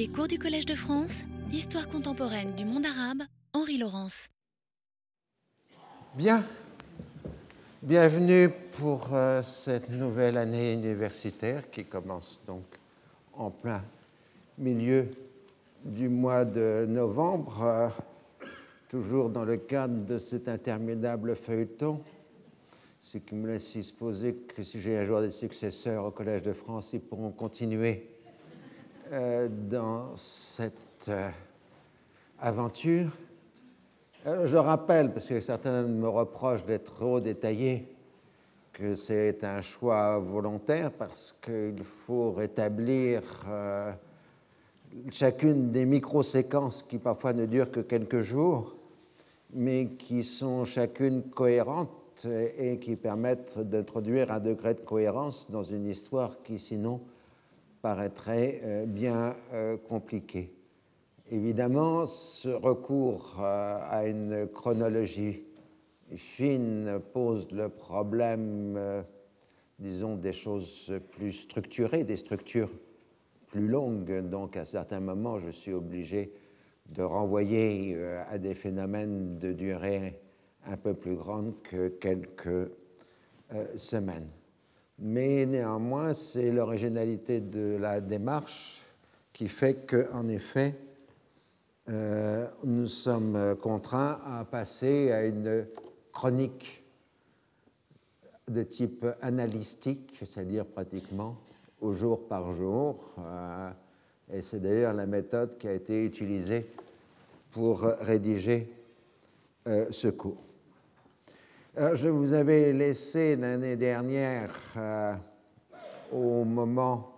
Les cours du Collège de France, Histoire contemporaine du monde arabe, Henri Laurence. Bien, bienvenue pour euh, cette nouvelle année universitaire qui commence donc en plein milieu du mois de novembre, euh, toujours dans le cadre de cet interminable feuilleton, ce qui me laisse supposer que si j'ai un jour des successeurs au Collège de France, ils pourront continuer euh, dans cette euh, aventure. Euh, je rappelle, parce que certains me reprochent d'être trop détaillé, que c'est un choix volontaire parce qu'il faut rétablir chacune des micro-séquences qui parfois ne durent que quelques jours, mais qui sont chacune cohérentes et qui permettent d'introduire un degré de cohérence dans une histoire qui sinon paraîtrait euh, bien euh, compliqué. Évidemment, ce recours euh, à une chronologie fine pose le problème, disons, des choses plus structurées, des structures plus longues. Donc, à certains moments, je suis obligé de renvoyer à des phénomènes de durée un peu plus grande que quelques semaines mais néanmoins, c'est l'originalité de la démarche qui fait qu'en effet, euh, nous sommes contraints à passer à une chronique de type analytique, c'est-à-dire pratiquement au jour par jour. Euh, et c'est d'ailleurs la méthode qui a été utilisée pour rédiger euh, ce cours. Euh, je vous avais laissé l'année dernière, euh, au moment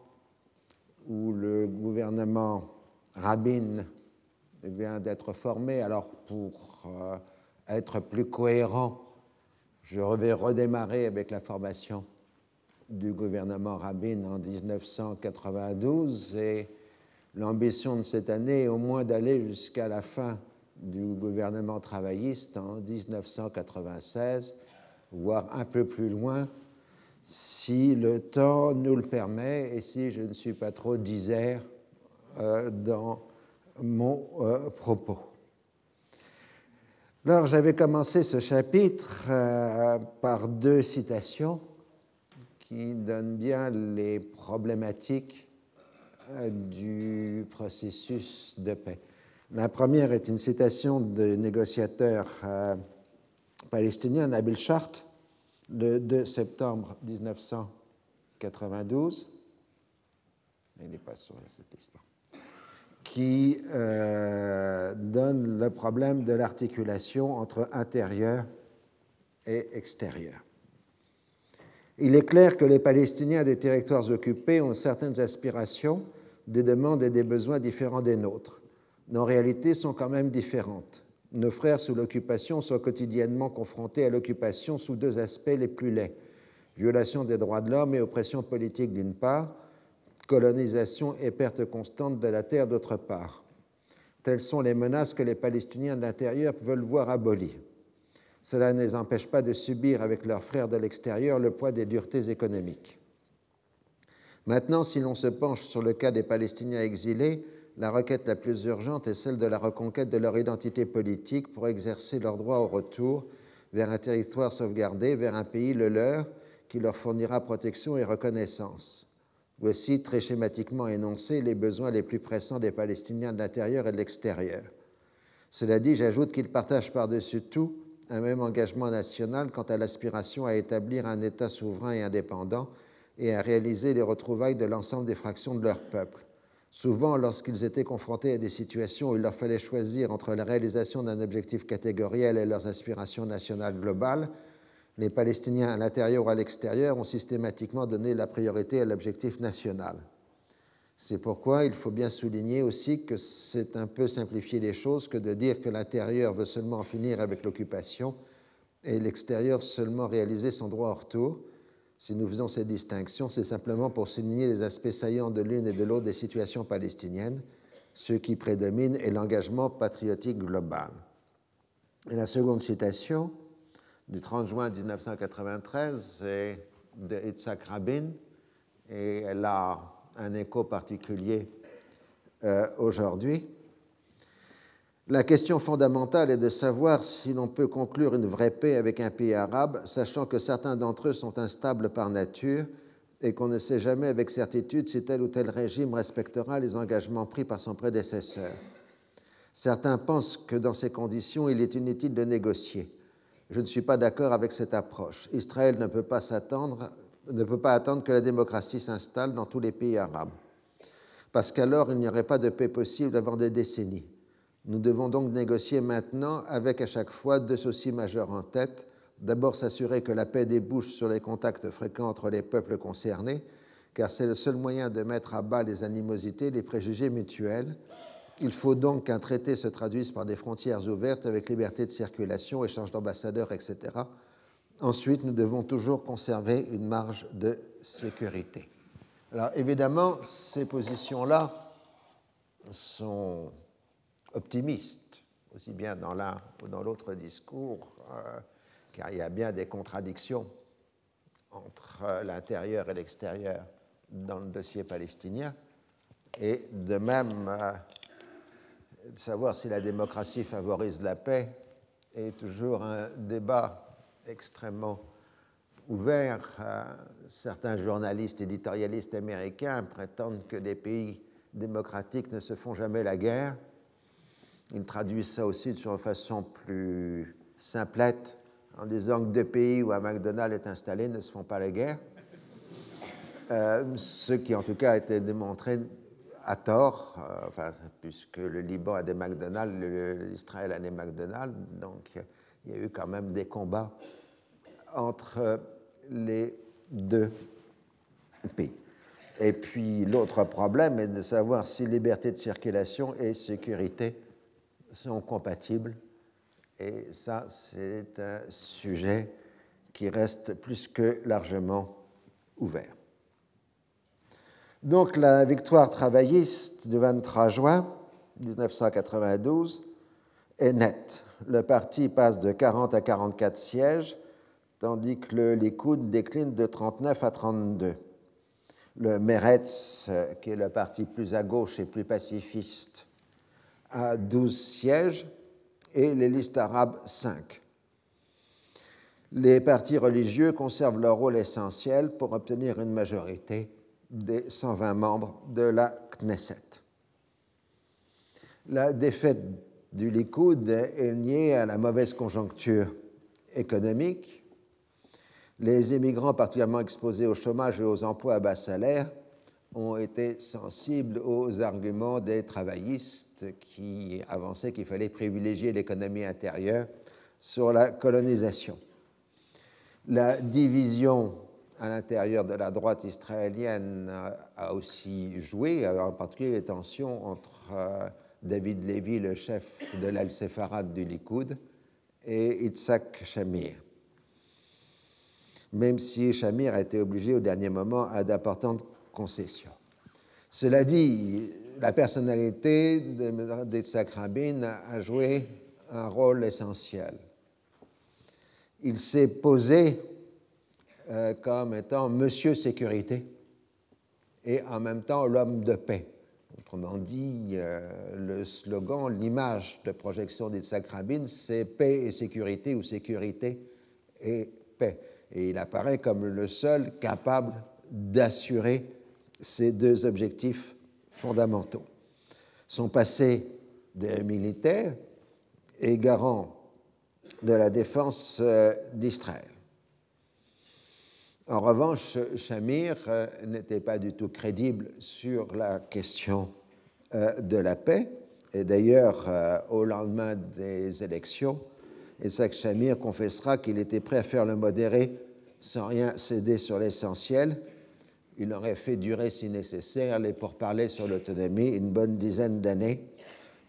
où le gouvernement Rabin vient d'être formé, alors pour euh, être plus cohérent, je vais redémarrer avec la formation du gouvernement Rabin en 1992 et l'ambition de cette année est au moins d'aller jusqu'à la fin du gouvernement travailliste en 1996, voire un peu plus loin, si le temps nous le permet et si je ne suis pas trop disert euh, dans mon euh, propos. Alors j'avais commencé ce chapitre euh, par deux citations qui donnent bien les problématiques du processus de paix. La première est une citation du négociateur euh, palestinien Nabil Chart, le 2 septembre 1992. Il n'est pas sur cette liste qui euh, donne le problème de l'articulation entre intérieur et extérieur. Il est clair que les Palestiniens des territoires occupés ont certaines aspirations, des demandes et des besoins différents des nôtres nos réalités sont quand même différentes. Nos frères sous l'occupation sont quotidiennement confrontés à l'occupation sous deux aspects les plus laids violation des droits de l'homme et oppression politique d'une part, colonisation et perte constante de la terre d'autre part. Telles sont les menaces que les Palestiniens de l'intérieur veulent voir abolies. Cela ne les empêche pas de subir avec leurs frères de l'extérieur le poids des duretés économiques. Maintenant, si l'on se penche sur le cas des Palestiniens exilés, la requête la plus urgente est celle de la reconquête de leur identité politique pour exercer leur droit au retour vers un territoire sauvegardé, vers un pays, le leur, qui leur fournira protection et reconnaissance. Voici très schématiquement énoncés les besoins les plus pressants des Palestiniens de l'intérieur et de l'extérieur. Cela dit, j'ajoute qu'ils partagent par-dessus tout un même engagement national quant à l'aspiration à établir un État souverain et indépendant et à réaliser les retrouvailles de l'ensemble des fractions de leur peuple. Souvent, lorsqu'ils étaient confrontés à des situations où il leur fallait choisir entre la réalisation d'un objectif catégoriel et leurs aspirations nationales globales, les Palestiniens à l'intérieur ou à l'extérieur ont systématiquement donné la priorité à l'objectif national. C'est pourquoi il faut bien souligner aussi que c'est un peu simplifier les choses que de dire que l'intérieur veut seulement en finir avec l'occupation et l'extérieur seulement réaliser son droit au retour, si nous faisons ces distinctions, c'est simplement pour souligner les aspects saillants de l'une et de l'autre des situations palestiniennes. Ce qui prédomine est l'engagement patriotique global. Et la seconde citation, du 30 juin 1993, est de Rabin, et elle a un écho particulier euh, aujourd'hui. La question fondamentale est de savoir si l'on peut conclure une vraie paix avec un pays arabe, sachant que certains d'entre eux sont instables par nature et qu'on ne sait jamais avec certitude si tel ou tel régime respectera les engagements pris par son prédécesseur. Certains pensent que dans ces conditions, il est inutile de négocier. Je ne suis pas d'accord avec cette approche. Israël ne peut pas s'attendre, ne peut pas attendre que la démocratie s'installe dans tous les pays arabes, parce qu'alors il n'y aurait pas de paix possible avant des décennies. Nous devons donc négocier maintenant avec à chaque fois deux soucis majeurs en tête. D'abord s'assurer que la paix débouche sur les contacts fréquents entre les peuples concernés, car c'est le seul moyen de mettre à bas les animosités, les préjugés mutuels, il faut donc qu'un traité se traduise par des frontières ouvertes avec liberté de circulation, échange d'ambassadeurs, etc. Ensuite, nous devons toujours conserver une marge de sécurité. Alors évidemment, ces positions-là sont optimistes, aussi bien dans l'un ou dans l'autre discours, euh, car il y a bien des contradictions entre l'intérieur et l'extérieur dans le dossier palestinien. Et de même, euh, savoir si la démocratie favorise la paix est toujours un débat extrêmement ouvert. Certains journalistes éditorialistes américains prétendent que des pays démocratiques ne se font jamais la guerre. Ils traduisent ça aussi de façon plus simplette en disant que deux pays où un McDonald's est installé ne se font pas la guerre. Euh, ce qui en tout cas a été démontré à tort, euh, puisque le Liban a des McDonald's, l'Israël a des McDonald's, donc il y a eu quand même des combats entre les deux pays. Et puis l'autre problème est de savoir si liberté de circulation et sécurité sont compatibles. Et ça, c'est un sujet qui reste plus que largement ouvert. Donc la victoire travailliste du 23 juin 1992 est nette. Le parti passe de 40 à 44 sièges, tandis que le Likoud décline de 39 à 32. Le Meretz, qui est le parti plus à gauche et plus pacifiste, a 12 sièges et les listes arabes 5. Les partis religieux conservent leur rôle essentiel pour obtenir une majorité des 120 membres de la Knesset. La défaite du Likoud est liée à la mauvaise conjoncture économique. Les immigrants particulièrement exposés au chômage et aux emplois à bas salaire ont été sensibles aux arguments des travaillistes qui avançaient qu'il fallait privilégier l'économie intérieure sur la colonisation. La division à l'intérieur de la droite israélienne a aussi joué, en particulier les tensions entre euh, David Levy, le chef de l'Al-Sefarad du Likoud, et Itzhak Shamir. Même si Shamir a été obligé au dernier moment à d'importantes concessions. Cela dit, la personnalité d'Itzhak Rabin a joué un rôle essentiel. Il s'est posé euh, comme étant Monsieur Sécurité et en même temps l'homme de paix. Autrement dit, euh, le slogan, l'image de projection d'Itzhak Rabin, c'est paix et sécurité ou sécurité et paix. Et il apparaît comme le seul capable d'assurer ces deux objectifs fondamentaux. Son passé de militaire est garant de la défense euh, d'Israël. En revanche, Shamir euh, n'était pas du tout crédible sur la question euh, de la paix. Et d'ailleurs, au lendemain des élections, Isaac Shamir confessera qu'il était prêt à faire le modéré sans rien céder sur l'essentiel. Il aurait fait durer, si nécessaire, les pourparlers sur l'autonomie une bonne dizaine d'années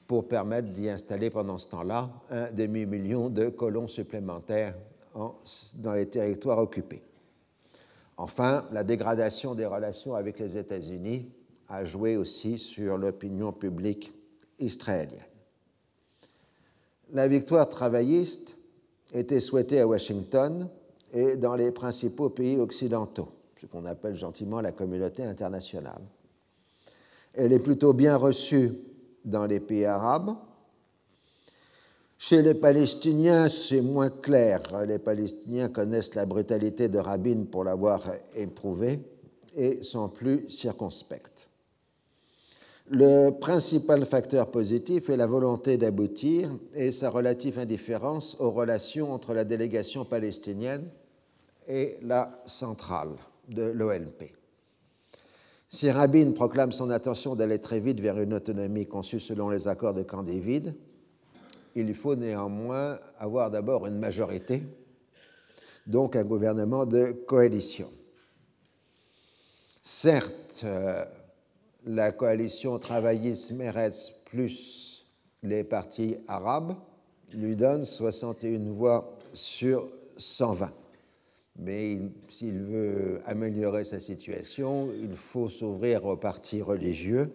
pour permettre d'y installer pendant ce temps-là un demi-million de colons supplémentaires dans les territoires occupés. Enfin, la dégradation des relations avec les États-Unis a joué aussi sur l'opinion publique israélienne. La victoire travailliste était souhaitée à Washington et dans les principaux pays occidentaux, ce qu'on appelle gentiment la communauté internationale. Elle est plutôt bien reçue dans les pays arabes. Chez les Palestiniens, c'est moins clair. Les Palestiniens connaissent la brutalité de Rabin pour l'avoir éprouvée et sont plus circonspects. Le principal facteur positif est la volonté d'aboutir et sa relative indifférence aux relations entre la délégation palestinienne et la centrale de l'OLP. Si Rabin proclame son intention d'aller très vite vers une autonomie conçue selon les accords de Camp David, il faut néanmoins avoir d'abord une majorité, donc un gouvernement de coalition. Certes, euh, la coalition travailliste-Meretz plus les partis arabes lui donne 61 voix sur 120. Mais s'il veut améliorer sa situation, il faut s'ouvrir aux partis religieux,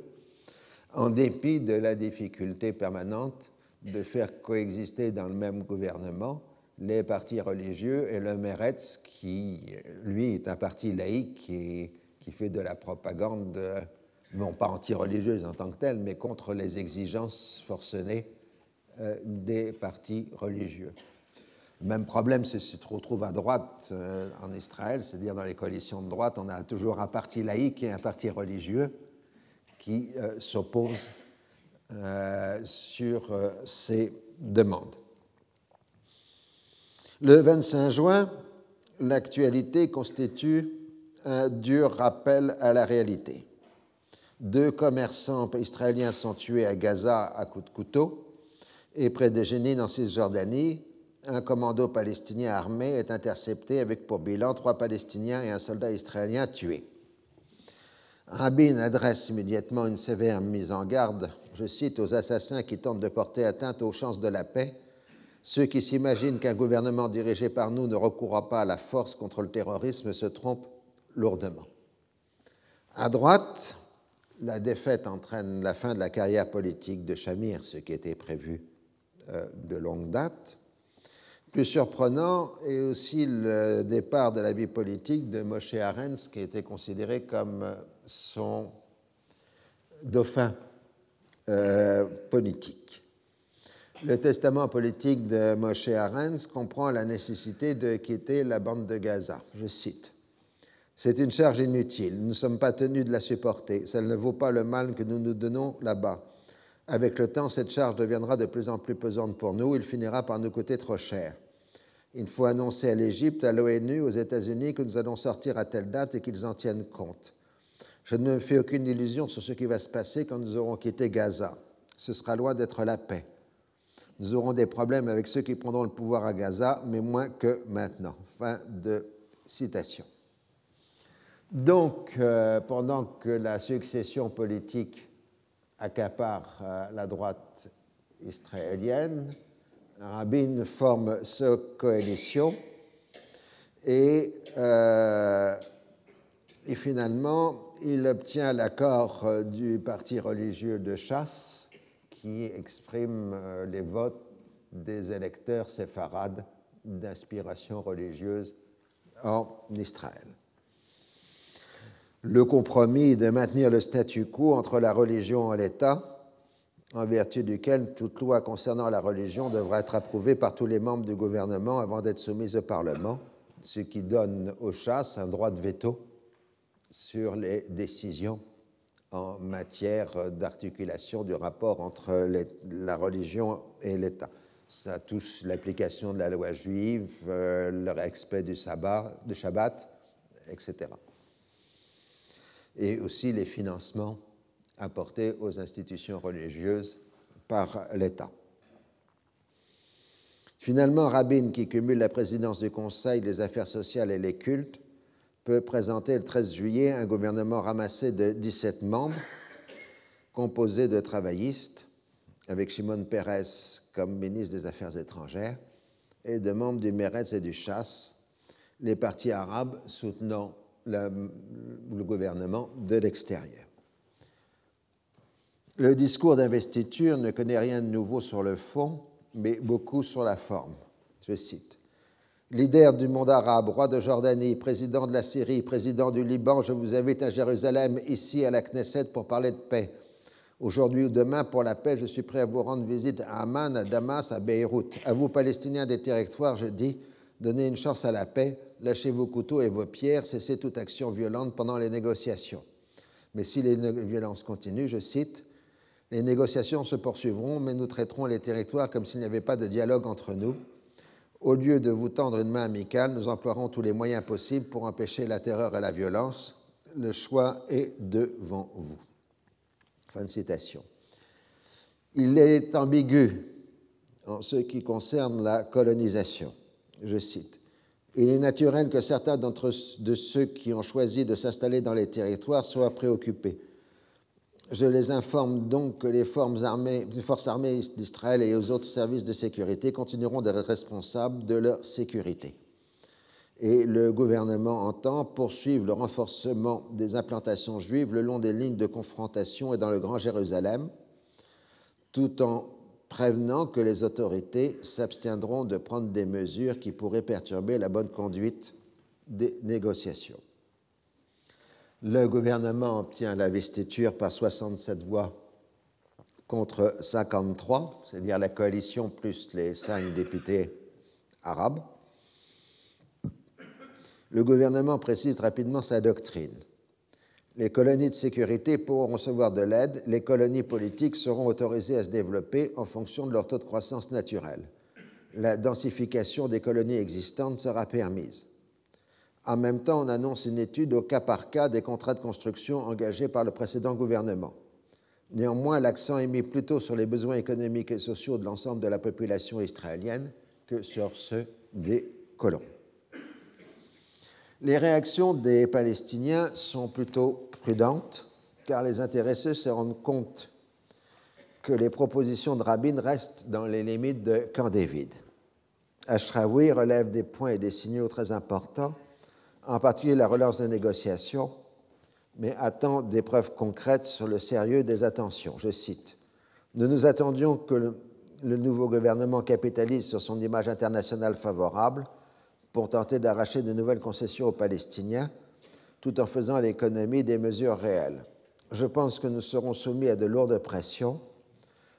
en dépit de la difficulté permanente de faire coexister dans le même gouvernement les partis religieux et le Meretz, qui, lui, est un parti laïque qui, qui fait de la propagande non pas anti-religieuse en tant que telle, mais contre les exigences forcenées euh, des partis religieux. Le même problème se, retrouve à droite euh, en Israël, c'est-à-dire dans les coalitions de droite, on a toujours un parti laïque et un parti religieux qui euh, s'opposent sur ces demandes. Le 25 juin, l'actualité constitue un dur rappel à la réalité. Deux commerçants israéliens sont tués à Gaza à coups de couteau et près de Jénine en Cisjordanie, un commando palestinien armé est intercepté avec pour bilan trois Palestiniens et un soldat israélien tués. Rabin adresse immédiatement une sévère mise en garde, je cite, aux assassins qui tentent de porter atteinte aux chances de la paix, ceux qui s'imaginent qu'un gouvernement dirigé par nous ne recourra pas à la force contre le terrorisme se trompent lourdement. À droite, la défaite entraîne la fin de la carrière politique de Shamir, ce qui était prévu euh, de longue date. Plus surprenant est aussi le départ de la vie politique de Moshe Arens, qui était considéré comme son dauphin euh, politique. Le testament politique de Moshe Arens comprend la nécessité de quitter la bande de Gaza. Je cite c'est une charge inutile. Nous ne sommes pas tenus de la supporter. Ça ne vaut pas le mal que nous nous donnons là-bas. Avec le temps, cette charge deviendra de plus en plus pesante pour nous. Il finira par nous coûter trop cher. Il faut annoncer à l'Égypte, à l'ONU, aux États-Unis que nous allons sortir à telle date et qu'ils en tiennent compte. Je ne me fais aucune illusion sur ce qui va se passer quand nous aurons quitté Gaza. Ce sera loin d'être la paix. Nous aurons des problèmes avec ceux qui prendront le pouvoir à Gaza, mais moins que maintenant. Fin de citation. Donc, euh, pendant que la succession politique accapare euh, la droite israélienne, Rabin forme cette coalition. Et, euh, et finalement, il obtient l'accord du parti religieux de chasse qui exprime les votes des électeurs séfarades d'inspiration religieuse en Israël le compromis de maintenir le statu quo entre la religion et l'État, en vertu duquel toute loi concernant la religion devra être approuvée par tous les membres du gouvernement avant d'être soumise au Parlement, ce qui donne aux chasses un droit de veto sur les décisions en matière d'articulation du rapport entre la religion et l'État. Ça touche l'application de la loi juive, euh, le respect du sabbat, etc et aussi les financements apportés aux institutions religieuses par l'État. Finalement, Rabin, qui cumule la présidence du Conseil des affaires sociales et les cultes, peut présenter le 13 juillet un gouvernement ramassé de 17 membres, composé de travaillistes, avec Shimon Peres comme ministre des Affaires étrangères, et de membres du Meretz et du Chasse, les partis arabes soutenant le gouvernement de l'extérieur. Le discours d'investiture ne connaît rien de nouveau sur le fond, mais beaucoup sur la forme. Je cite. Leader du monde arabe, roi de Jordanie, président de la Syrie, président du Liban, je vous invite à Jérusalem, ici à la Knesset, pour parler de paix. Aujourd'hui ou demain, pour la paix, je suis prêt à vous rendre visite à Amman, à Damas, à Beyrouth. À vous, Palestiniens des territoires, je dis, donnez une chance à la paix, lâchez vos couteaux et vos pierres, cessez toute action violente pendant les négociations. Mais si les violences continuent, je cite, les négociations se poursuivront, mais nous traiterons les territoires comme s'il n'y avait pas de dialogue entre nous. Au lieu de vous tendre une main amicale, nous emploierons tous les moyens possibles pour empêcher la terreur et la violence. Le choix est devant vous. Fin de citation. Il est ambigu en ce qui concerne la colonisation. Je cite. Il est naturel que certains d'entre de ceux qui ont choisi de s'installer dans les territoires soient préoccupés je les informe donc que les forces armées, d'Israël et aux autres services de sécurité continueront d'être responsables de leur sécurité. Et le gouvernement entend poursuivre le renforcement des implantations juives le long des lignes de confrontation et dans le Grand Jérusalem, tout en prévenant que les autorités s'abstiendront de prendre des mesures qui pourraient perturber la bonne conduite des négociations. Le gouvernement obtient la vestiture par 67 voix contre 53, c'est-à-dire la coalition plus les cinq députés arabes. Le gouvernement précise rapidement sa doctrine. Les colonies de sécurité pourront recevoir de l'aide, les colonies politiques seront autorisées à se développer en fonction de leur taux de croissance naturel. La densification des colonies existantes sera permise. En même temps, on annonce une étude au cas par cas des contrats de construction engagés par le précédent gouvernement. Néanmoins, l'accent est mis plutôt sur les besoins économiques et sociaux de l'ensemble de la population israélienne que sur ceux des colons. Les réactions des Palestiniens sont plutôt prudentes, car les intéressés se rendent compte que les propositions de Rabin restent dans les limites de Camp David. Ashraoui relève des points et des signaux très importants en particulier la relance des négociations, mais attend des preuves concrètes sur le sérieux des attentions. Je cite Nous nous attendions que le, le nouveau gouvernement capitalise sur son image internationale favorable pour tenter d'arracher de nouvelles concessions aux Palestiniens, tout en faisant l'économie des mesures réelles. Je pense que nous serons soumis à de lourdes pressions.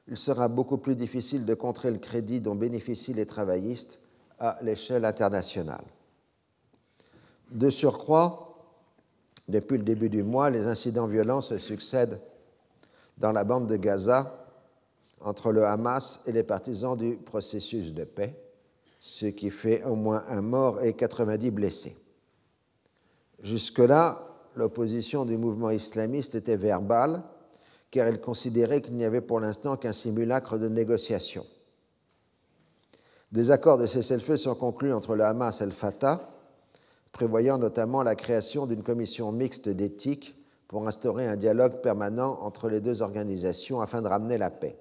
Il sera beaucoup plus difficile de contrer le crédit dont bénéficient les travaillistes à l'échelle internationale. De surcroît, depuis le début du mois, les incidents violents se succèdent dans la bande de Gaza entre le Hamas et les partisans du processus de paix, ce qui fait au moins un mort et 90 blessés. Jusque-là, l'opposition du mouvement islamiste était verbale, car elle considérait qu'il n'y avait pour l'instant qu'un simulacre de négociation. Des accords de cessez-le-feu sont conclus entre le Hamas et le Fatah, prévoyant notamment la création d'une commission mixte d'éthique pour instaurer un dialogue permanent entre les deux organisations afin de ramener la paix.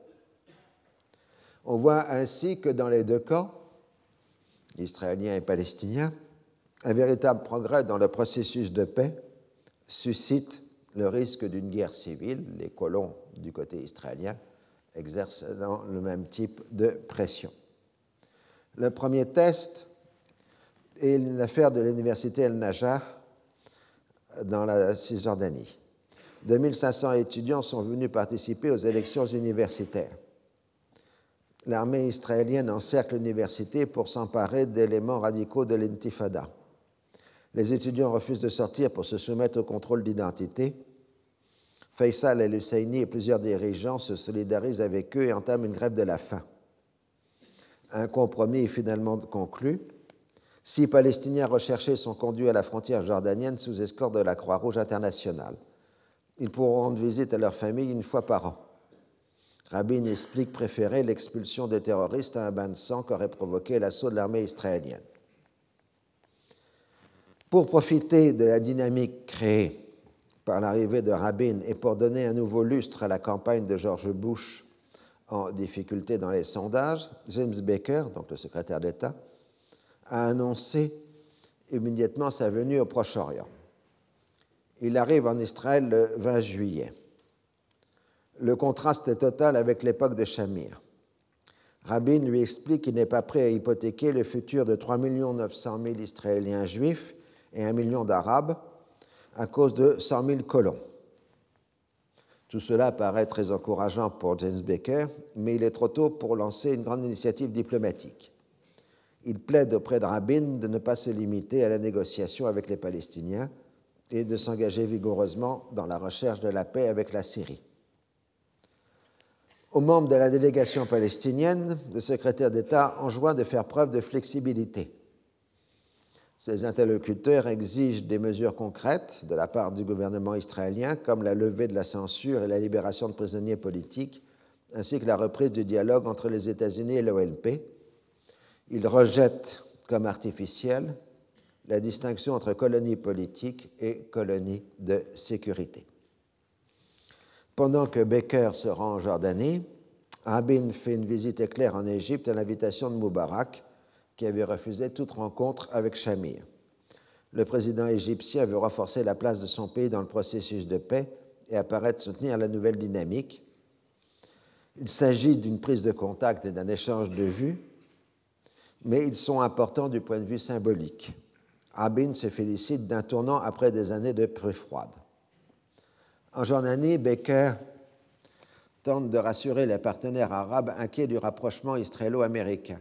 On voit ainsi que dans les deux camps, israéliens et palestiniens, un véritable progrès dans le processus de paix suscite le risque d'une guerre civile, les colons du côté israélien exercent le même type de pression. Le premier test et l'affaire de l'université El-Najjar dans la Cisjordanie. 2500 étudiants sont venus participer aux élections universitaires. L'armée israélienne encercle l'université pour s'emparer d'éléments radicaux de l'intifada. Les étudiants refusent de sortir pour se soumettre au contrôle d'identité. Faisal el Husseini et plusieurs dirigeants se solidarisent avec eux et entament une grève de la faim. Un compromis est finalement conclu Six Palestiniens recherchés sont conduits à la frontière jordanienne sous escorte de la Croix-Rouge internationale. Ils pourront rendre visite à leur famille une fois par an. Rabin explique préférer l'expulsion des terroristes à un bain de sang qu'aurait provoqué l'assaut de l'armée israélienne. Pour profiter de la dynamique créée par l'arrivée de Rabin et pour donner un nouveau lustre à la campagne de George Bush en difficulté dans les sondages, James Baker, donc le secrétaire d'État, a annoncé immédiatement sa venue au Proche-Orient. Il arrive en Israël le 20 juillet. Le contraste est total avec l'époque de Shamir. Rabin lui explique qu'il n'est pas prêt à hypothéquer le futur de 3 900 000 Israéliens juifs et 1 million d'Arabes à cause de 100 000 colons. Tout cela paraît très encourageant pour James Baker, mais il est trop tôt pour lancer une grande initiative diplomatique. Il plaide auprès de Rabin de ne pas se limiter à la négociation avec les Palestiniens et de s'engager vigoureusement dans la recherche de la paix avec la Syrie. Aux membres de la délégation palestinienne, le secrétaire d'État enjoint de faire preuve de flexibilité ces interlocuteurs exigent des mesures concrètes de la part du gouvernement israélien, comme la levée de la censure et la libération de prisonniers politiques, ainsi que la reprise du dialogue entre les États-Unis et l'OLP. Ils rejettent comme artificielle la distinction entre colonies politiques et colonies de sécurité. Pendant que Baker se rend en Jordanie, Rabin fait une visite éclair en Égypte à l'invitation de Moubarak qui avait refusé toute rencontre avec Shamir. Le président égyptien veut renforcer la place de son pays dans le processus de paix et apparaît de soutenir la nouvelle dynamique. Il s'agit d'une prise de contact et d'un échange de vues, mais ils sont importants du point de vue symbolique. Rabin se félicite d'un tournant après des années de plus froide. En Jordanie, Baker tente de rassurer les partenaires arabes inquiets du rapprochement israélo-américain.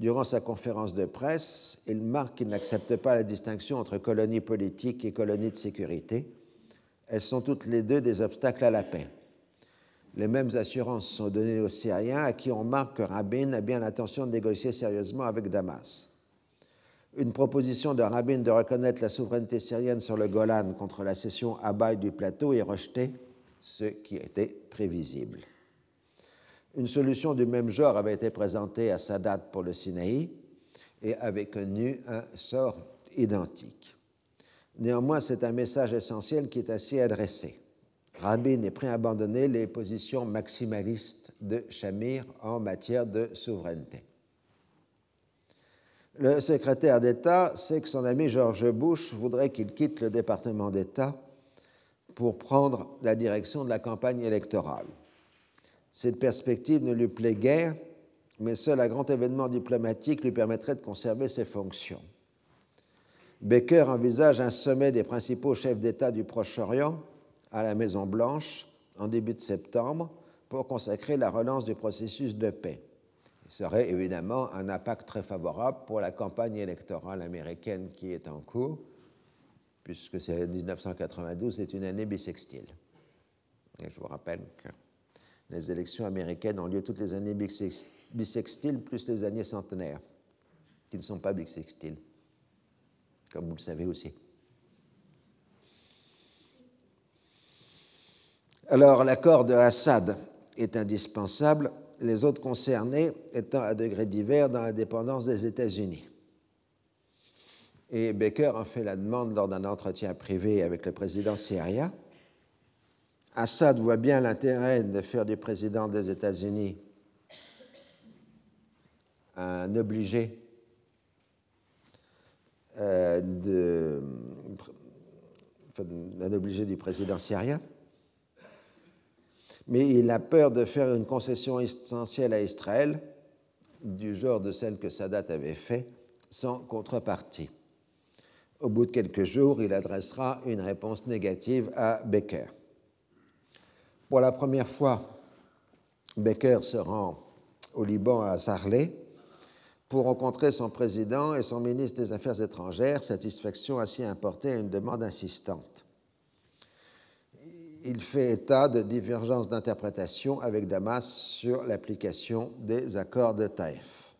Durant sa conférence de presse, il marque qu'il n'accepte pas la distinction entre colonies politiques et colonies de sécurité. Elles sont toutes les deux des obstacles à la paix. Les mêmes assurances sont données aux Syriens à qui on marque que Rabin a bien l'intention de négocier sérieusement avec Damas. Une proposition de Rabin de reconnaître la souveraineté syrienne sur le Golan contre la cession à du plateau est rejetée, ce qui était prévisible. Une solution du même genre avait été présentée à Sadat pour le Sinaï et avait connu un sort identique. Néanmoins, c'est un message essentiel qui est ainsi adressé. Rabin est prêt à abandonner les positions maximalistes de Shamir en matière de souveraineté. Le secrétaire d'État sait que son ami George Bush voudrait qu'il quitte le département d'État pour prendre la direction de la campagne électorale. Cette perspective ne lui plaît guère, mais seul un grand événement diplomatique lui permettrait de conserver ses fonctions. Baker envisage un sommet des principaux chefs d'État du Proche-Orient à la Maison-Blanche en début de septembre pour consacrer la relance du processus de paix. Il serait évidemment un impact très favorable pour la campagne électorale américaine qui est en cours, puisque c'est 1992, c'est une année bissextile. Et je vous rappelle que les élections américaines ont lieu toutes les années bissextiles plus les années centenaires, qui ne sont pas bissextiles, comme vous le savez aussi. Alors l'accord de Assad est indispensable, les autres concernés étant à degrés divers dans la dépendance des États-Unis. Et Baker a fait la demande lors d'un entretien privé avec le président syrien Assad voit bien l'intérêt de faire du président des États-Unis un obligé euh, de, obligé du président syrien, mais il a peur de faire une concession essentielle à Israël, du genre de celle que Sadat avait fait, sans contrepartie. Au bout de quelques jours, il adressera une réponse négative à Becker. Pour la première fois, Becker se rend au Liban à Sarlé pour rencontrer son président et son ministre des Affaires étrangères, satisfaction ainsi importée à une demande insistante. Il fait état de divergences d'interprétation avec Damas sur l'application des accords de Taïf.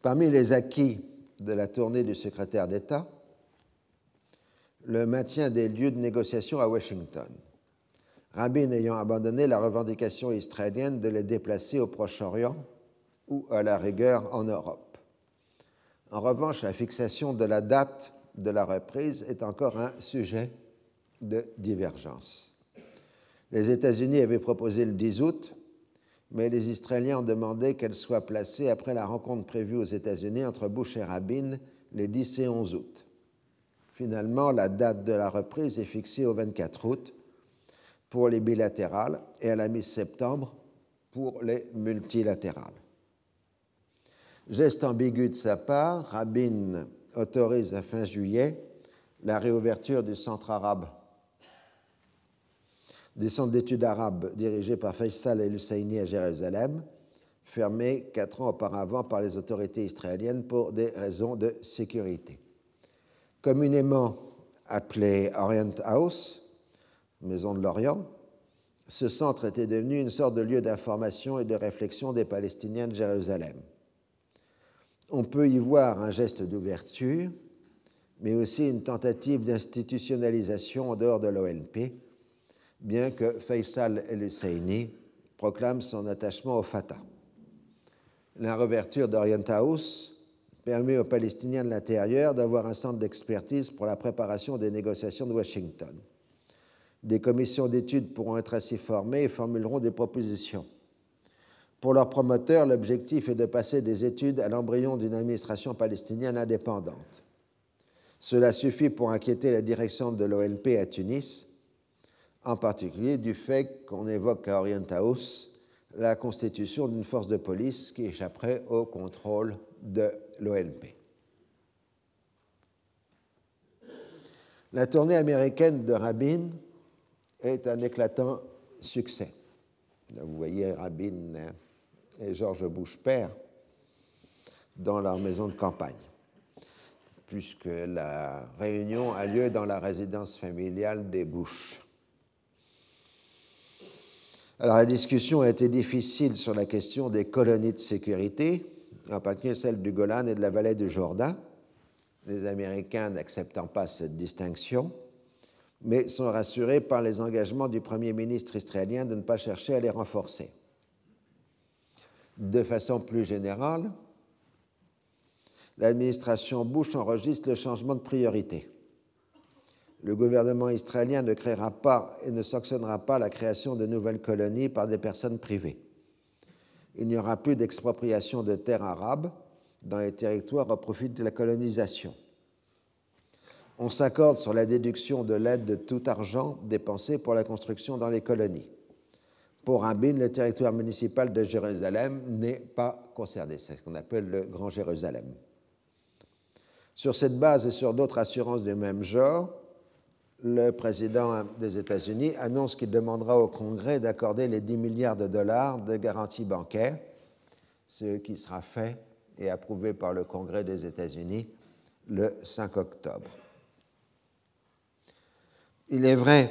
Parmi les acquis de la tournée du secrétaire d'État, le maintien des lieux de négociation à Washington. Rabin ayant abandonné la revendication israélienne de les déplacer au Proche-Orient ou à la rigueur en Europe. En revanche, la fixation de la date de la reprise est encore un sujet de divergence. Les États-Unis avaient proposé le 10 août, mais les Israéliens ont demandé qu'elle soit placée après la rencontre prévue aux États-Unis entre Bush et Rabin les 10 et 11 août. Finalement, la date de la reprise est fixée au 24 août pour les bilatérales et à la mi-septembre pour les multilatérales. Geste ambigu de sa part, Rabin autorise à fin juillet la réouverture du centre arabe, des centres d'études arabes dirigés par Faisal el-Husseini à Jérusalem, fermé quatre ans auparavant par les autorités israéliennes pour des raisons de sécurité. Communément appelé Orient House, Maison de l'Orient, ce centre était devenu une sorte de lieu d'information et de réflexion des Palestiniens de Jérusalem. On peut y voir un geste d'ouverture, mais aussi une tentative d'institutionnalisation en dehors de l'OLP, bien que Faisal el-Husseini proclame son attachement au Fatah. La réouverture d'Orient House permet aux Palestiniens de l'intérieur d'avoir un centre d'expertise pour la préparation des négociations de Washington. Des commissions d'études pourront être ainsi formées et formuleront des propositions. Pour leurs promoteurs, l'objectif est de passer des études à l'embryon d'une administration palestinienne indépendante. Cela suffit pour inquiéter la direction de l'OLP à Tunis, en particulier du fait qu'on évoque à Orient House la constitution d'une force de police qui échapperait au contrôle de l'OLP. La tournée américaine de Rabin est un éclatant succès. vous voyez Rabin et George Bush père dans leur maison de campagne, puisque la réunion a lieu dans la résidence familiale des Bush. Alors la discussion a été difficile sur la question des colonies de sécurité, en particulier celle du Golan et de la vallée du Jourdain, les Américains n'acceptant pas cette distinction, mais sont rassurés par les engagements du Premier ministre israélien de ne pas chercher à les renforcer. De façon plus générale, l'administration Bush enregistre le changement de priorité le gouvernement israélien ne créera pas et ne sanctionnera pas la création de nouvelles colonies par des personnes privées. Il n'y aura plus d'expropriation de terres arabes dans les territoires au profit de la colonisation. On s'accorde sur la déduction de l'aide de tout argent dépensé pour la construction dans les colonies. Pour Rabin, le territoire municipal de Jérusalem n'est pas concerné. C'est ce qu'on appelle le Grand Jérusalem. Sur cette base et sur d'autres assurances du même genre, le président des États-Unis annonce qu'il demandera au Congrès d'accorder les 10 milliards de dollars de garantie bancaire, ce qui sera fait et approuvé par le Congrès des États-Unis le 5 octobre. Il est vrai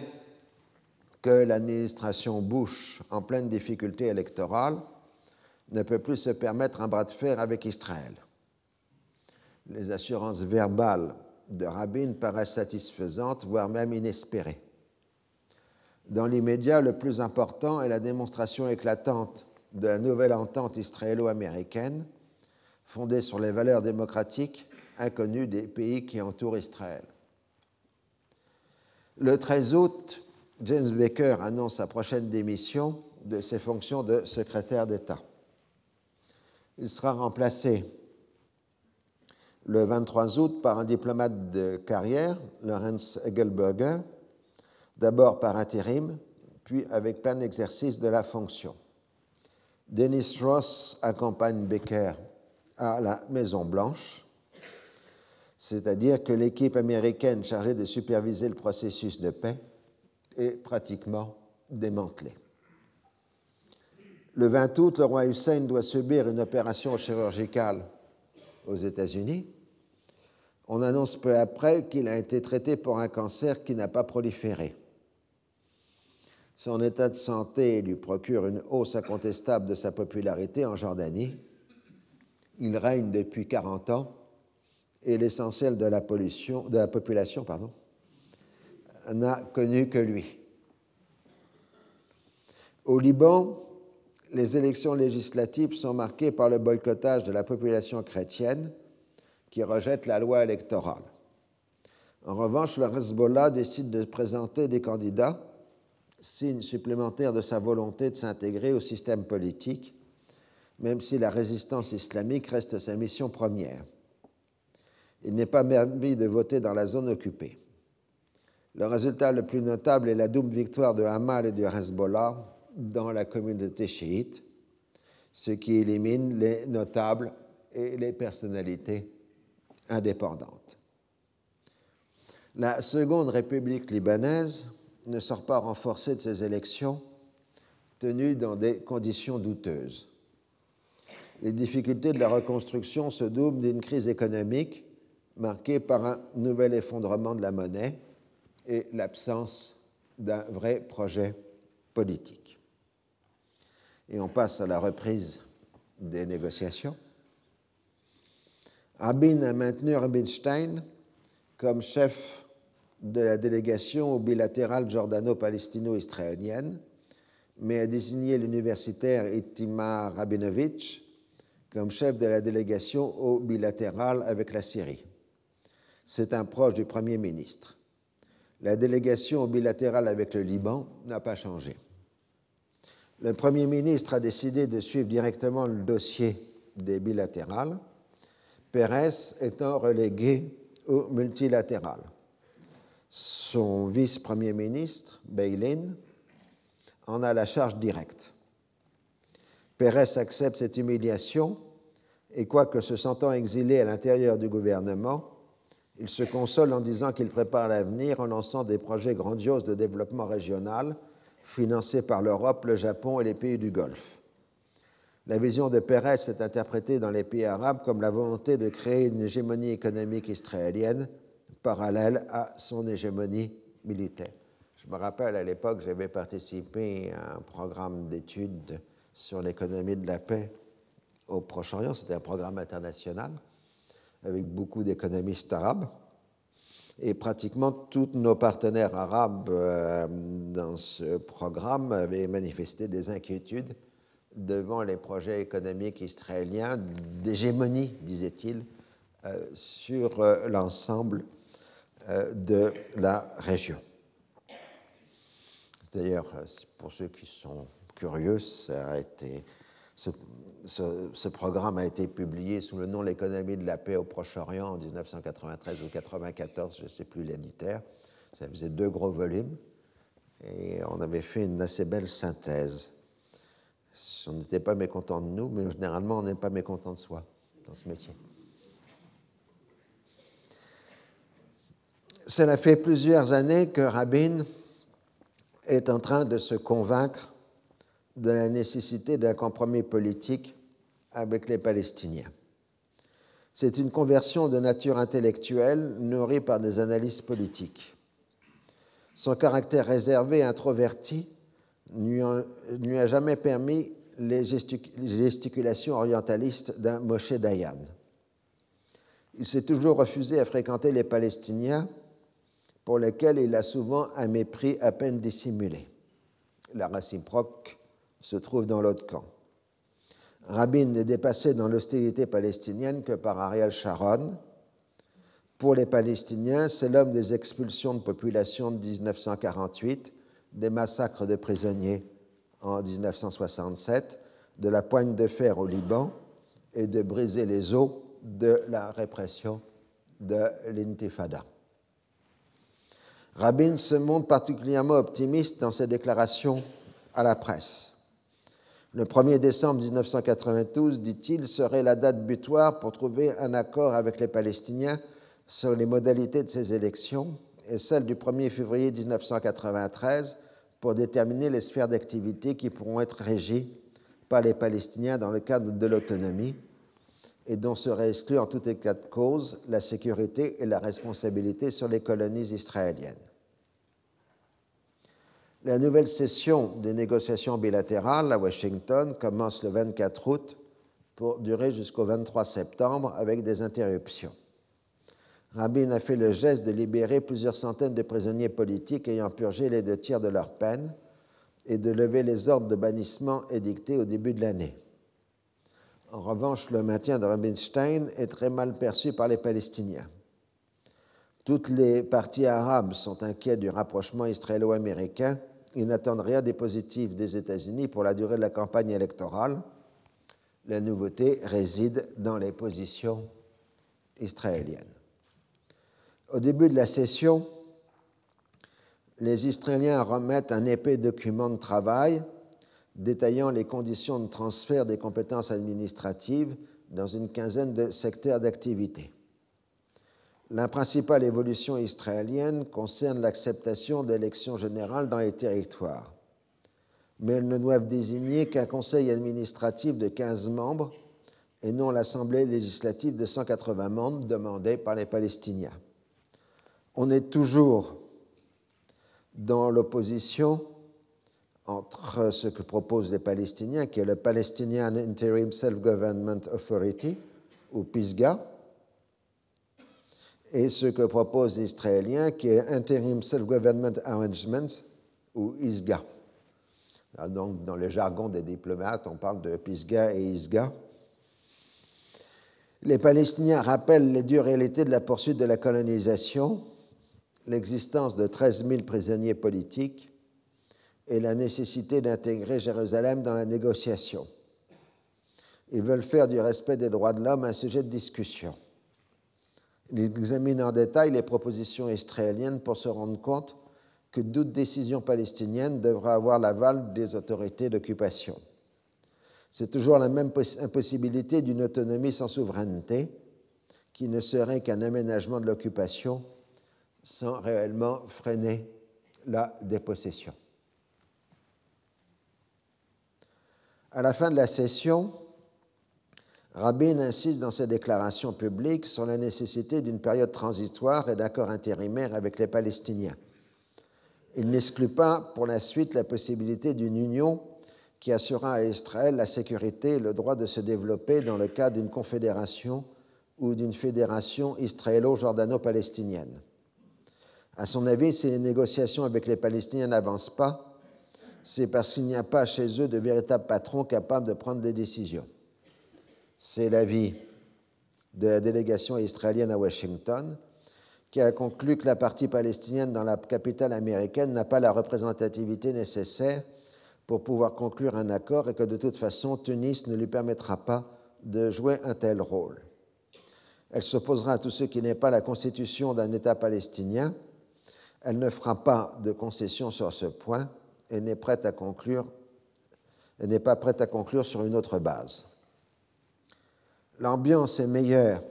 que l'administration Bush, en pleine difficulté électorale, ne peut plus se permettre un bras de fer avec Israël. Les assurances verbales de Rabin paraît satisfaisante, voire même inespérée. Dans l'immédiat, le plus important est la démonstration éclatante de la nouvelle entente israélo-américaine, fondée sur les valeurs démocratiques inconnues des pays qui entourent Israël. Le 13 août, James Baker annonce sa prochaine démission de ses fonctions de secrétaire d'État. Il sera remplacé le 23 août par un diplomate de carrière, Lorenz Egelberger, d'abord par intérim, puis avec plein exercice de la fonction. Dennis Ross accompagne Becker à la Maison-Blanche, c'est-à-dire que l'équipe américaine chargée de superviser le processus de paix est pratiquement démantelée. Le 20 août, le roi Hussein doit subir une opération chirurgicale aux États-Unis on annonce peu après qu'il a été traité pour un cancer qui n'a pas proliféré. Son état de santé lui procure une hausse incontestable de sa popularité en Jordanie. Il règne depuis 40 ans et l'essentiel de, la de la population n'a connu que lui. Au Liban, les élections législatives sont marquées par le boycottage de la population chrétienne qui rejette la loi électorale. En revanche, le Hezbollah décide de présenter des candidats, signe supplémentaire de sa volonté de s'intégrer au système politique, même si la résistance islamique reste sa mission première. Il n'est pas permis de voter dans la zone occupée. Le résultat le plus notable est la double victoire de Hamal et du Hezbollah dans la communauté chiite, ce qui élimine les notables et les personnalités indépendantes. La Seconde République libanaise ne sort pas renforcée de ces élections tenues dans des conditions douteuses. Les difficultés de la reconstruction se doublent d'une crise économique marquée par un nouvel effondrement de la monnaie et l'absence d'un vrai projet politique. Et on passe à la reprise des négociations. Rabin a maintenu Rubinstein comme chef de la délégation bilatérale jordano-palestino-israélienne, mais a désigné l'universitaire Itima Rabinovich comme chef de la délégation au bilatéral avec la Syrie. C'est un proche du Premier ministre. La délégation au bilatéral avec le Liban n'a pas changé. Le Premier ministre a décidé de suivre directement le dossier des bilatérales, Pérez étant relégué au multilatéral. Son vice-premier ministre, Beilin, en a la charge directe. Pérez accepte cette humiliation et quoique se sentant exilé à l'intérieur du gouvernement, il se console en disant qu'il prépare l'avenir en lançant des projets grandioses de développement régional financés par l'Europe, le Japon et les pays du Golfe. La vision de Pérez est interprétée dans les pays arabes comme la volonté de créer une hégémonie économique israélienne parallèle à son hégémonie militaire. Je me rappelle à l'époque, j'avais participé à un programme d'études sur l'économie de la paix au Proche-Orient. C'était un programme international avec beaucoup d'économistes arabes. Et pratiquement tous nos partenaires arabes euh, dans ce programme avaient manifesté des inquiétudes devant les projets économiques israéliens d'hégémonie, disait-il, euh, sur euh, l'ensemble euh, de la région. D'ailleurs, pour ceux qui sont curieux, ce, ce, programme a été publié sous le nom L'économie de la paix au Proche-Orient en 1993 ou 1994, je ne sais plus l'éditeur. Ça faisait deux gros volumes et on avait fait une assez belle synthèse on n'était pas mécontent de nous, mais généralement, on n'est pas mécontent de soi dans ce métier. Cela fait plusieurs années que Rabin est en train de se convaincre de la nécessité d'un compromis politique avec les Palestiniens. C'est une conversion de nature intellectuelle nourrie par des analyses politiques. Son caractère réservé et introverti ne lui a jamais permis les gesticulations orientalistes d'un Moshe Dayan. Il s'est toujours refusé à fréquenter les Palestiniens, pour lesquels il a souvent un mépris à peine dissimulé. La réciproque se trouve dans l'autre camp. Rabin n'est dépassé dans l'hostilité palestinienne que par Ariel Sharon. Pour les Palestiniens, c'est l'homme des expulsions de population de 1948 des massacres de prisonniers en 1967, de la poigne de fer au Liban et de briser les os de la répression de l'intifada. Rabin se montre particulièrement optimiste dans ses déclarations à la presse. Le 1er décembre 1992, dit-il, serait la date butoir pour trouver un accord avec les Palestiniens sur les modalités de ces élections et celle du 1er février 1993 pour déterminer les sphères d'activité qui pourront être régies par les Palestiniens dans le cadre de l'autonomie et dont serait exclue en tout état de cause la sécurité et la responsabilité sur les colonies israéliennes. La nouvelle session des négociations bilatérales à Washington commence le 24 août pour durer jusqu'au 23 septembre avec des interruptions. Rabin a fait le geste de libérer plusieurs centaines de prisonniers politiques ayant purgé les deux tiers de leur peine et de lever les ordres de bannissement édictés au début de l'année. En revanche, le maintien de Rubinstein est très mal perçu par les Palestiniens. Toutes les parties arabes sont inquiets du rapprochement israélo-américain et n'attendent rien des positifs des États-Unis pour la durée de la campagne électorale. La nouveauté réside dans les positions israéliennes. Au début de la session, les Israéliens remettent un épais document de travail détaillant les conditions de transfert des compétences administratives dans une quinzaine de secteurs d'activité. La principale évolution israélienne concerne l'acceptation d'élections générales dans les territoires, mais elles ne doivent désigner qu'un conseil administratif de 15 membres et non l'Assemblée législative de 180 membres demandée par les Palestiniens. On est toujours dans l'opposition entre ce que proposent les Palestiniens, qui est le Palestinian Interim Self-Government Authority, ou PISGA, et ce que proposent les Israéliens, qui est Interim Self-Government Arrangements, ou ISGA. donc, dans le jargon des diplomates, on parle de PISGA et ISGA. Les Palestiniens rappellent les dures réalités de la poursuite de la colonisation, l'existence de 13 000 prisonniers politiques, et la nécessité d'intégrer Jérusalem dans la négociation. Ils veulent faire du respect des droits de l'homme un sujet de discussion. Ils examinent en détail les propositions israéliennes pour se rendre compte que toute décision palestinienne devra avoir l'aval des autorités d'occupation. C'est toujours la même impossibilité d'une autonomie sans souveraineté, qui ne serait qu'un aménagement de l'occupation sans réellement freiner la dépossession. À la fin de la session, Rabin insiste dans ses déclarations publiques sur la nécessité d'une période transitoire et d'accord intérimaire avec les Palestiniens. Il n'exclut pas pour la suite la possibilité d'une union qui assurera à Israël la sécurité et le droit de se développer dans le cadre d'une confédération ou d'une fédération israélo-jordano-palestinienne. À son avis, si les négociations avec les Palestiniens n'avancent pas, c'est parce qu'il n'y a pas chez eux de véritables patrons capables de prendre des décisions. C'est l'avis de la délégation israélienne à Washington, qui a conclu que la partie palestinienne dans la capitale américaine n'a pas la représentativité nécessaire pour pouvoir conclure un accord et que de toute façon, Tunis ne lui permettra pas de jouer un tel rôle. Elle s'opposera à tout ce qui n'est pas la constitution d'un État palestinien. Elle ne fera pas de concession sur ce point et n'est conclure n'est pas prête à conclure sur une autre base. L'ambiance est meilleure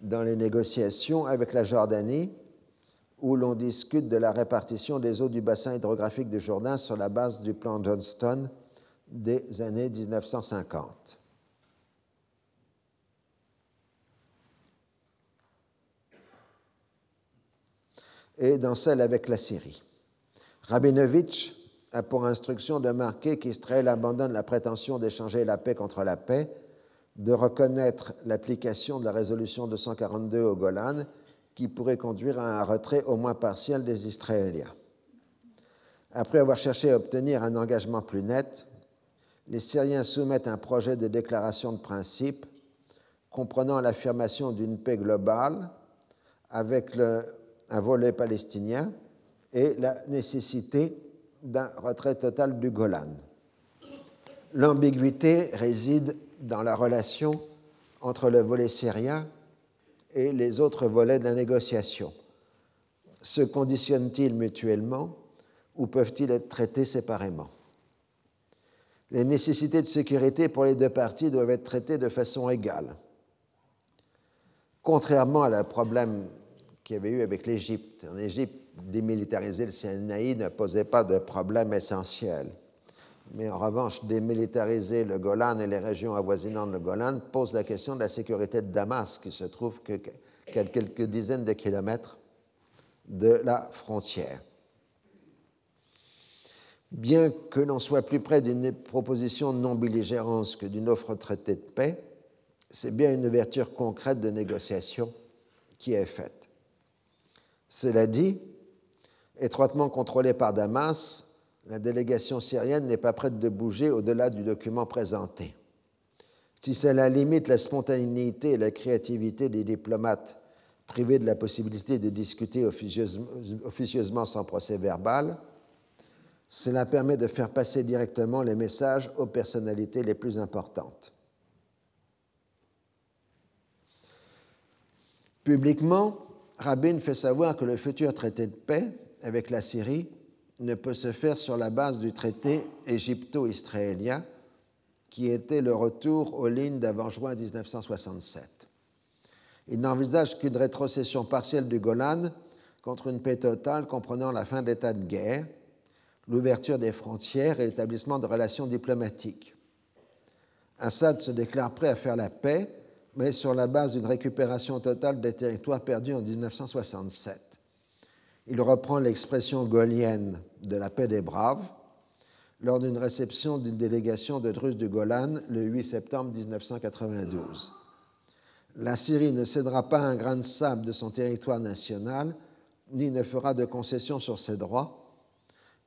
dans les négociations avec la Jordanie, où l'on discute de la répartition des eaux du bassin hydrographique du Jourdain sur la base du plan Johnston des années 1950. Et dans celle avec la Syrie. Rabinovitch a pour instruction de marquer qu'Israël abandonne la prétention d'échanger la paix contre la paix, de reconnaître l'application de la résolution 242 au Golan, qui pourrait conduire à un retrait au moins partiel des Israéliens. Après avoir cherché à obtenir un engagement plus net, les Syriens soumettent un projet de déclaration de principe comprenant l'affirmation d'une paix globale avec un volet palestinien et la nécessité d'un retrait total du Golan. L'ambiguïté réside dans la relation entre le volet syrien et les autres volets de la négociation. Se conditionnent-ils mutuellement ou peuvent-ils être traités séparément? Les nécessités de sécurité pour les deux parties doivent être traitées de façon égale. Contrairement à la problème qu'il y avait eu avec l'Égypte. En Égypte, démilitariser le Sinaï ne posait pas de problème essentiel. Mais en revanche, démilitariser le Golan et les régions avoisinantes le Golan pose la question de la sécurité de Damas, qui se trouve que quelques dizaines de kilomètres de la frontière. Bien que l'on soit plus près d'une proposition de non-belligérance que d'une offre traité de paix, c'est bien une ouverture concrète de négociation qui est faite. Cela dit, étroitement contrôlée par Damas, la délégation syrienne n'est pas prête de bouger au-delà du document présenté. Si cela limite la spontanéité et la créativité des diplomates privés de la possibilité de discuter officieusement sans procès verbal, cela permet de faire passer directement les messages aux personnalités les plus importantes. Publiquement, Rabin fait savoir que le futur traité de paix avec la Syrie ne peut se faire sur la base du traité égypto-israélien qui était le retour aux lignes d'avant juin 1967. Il n'envisage qu'une rétrocession partielle du Golan contre une paix totale comprenant la fin de l'état de guerre, l'ouverture des frontières et l'établissement de relations diplomatiques. Assad se déclare prêt à faire la paix, mais sur la base d'une récupération totale des territoires perdus en 1967 il reprend l'expression gaulienne de la paix des braves lors d'une réception d'une délégation de Druzes du Golan le 8 septembre 1992. La Syrie ne cédera pas un grain de sable de son territoire national, ni ne fera de concessions sur ses droits.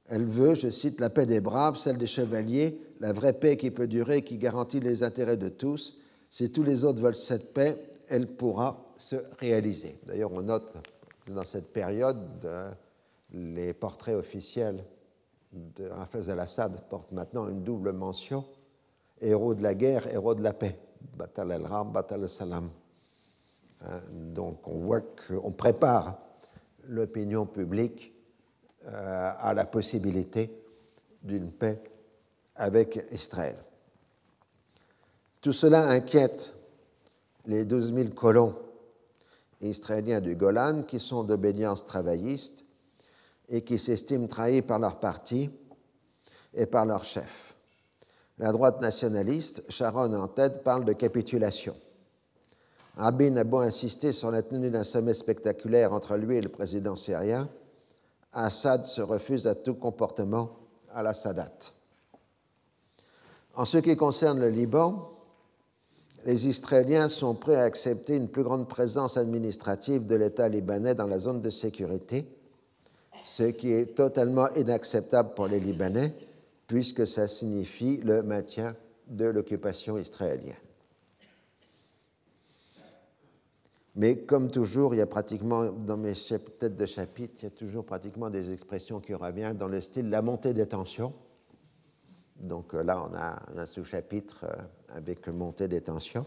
Elle veut, je cite, la paix des braves, celle des chevaliers, la vraie paix qui peut durer, qui garantit les intérêts de tous. Si tous les autres veulent cette paix, elle pourra se réaliser. D'ailleurs, on note dans cette période, les portraits officiels de Hafez al-Assad portent maintenant une double mention héros de la guerre, héros de la paix. Batal al-Ram, Batal al-Salam. Hein, donc on voit qu'on prépare l'opinion publique euh, à la possibilité d'une paix avec Israël. Tout cela inquiète les 12 000 colons israéliens du Golan qui sont d'obédience travailliste et qui s'estiment trahis par leur parti et par leur chef. La droite nationaliste, Sharon en tête, parle de capitulation. Rabin a beau insister sur la tenue d'un sommet spectaculaire entre lui et le président syrien, Assad se refuse à tout comportement à la Sadat. En ce qui concerne le Liban, les Israéliens sont prêts à accepter une plus grande présence administrative de l'État libanais dans la zone de sécurité, ce qui est totalement inacceptable pour les Libanais, puisque ça signifie le maintien de l'occupation israélienne. Mais comme toujours, il y a pratiquement, dans mes têtes de chapitre, il y a toujours pratiquement des expressions qui reviennent dans le style la montée des tensions. Donc euh, là, on a un sous-chapitre euh, avec montée des tensions.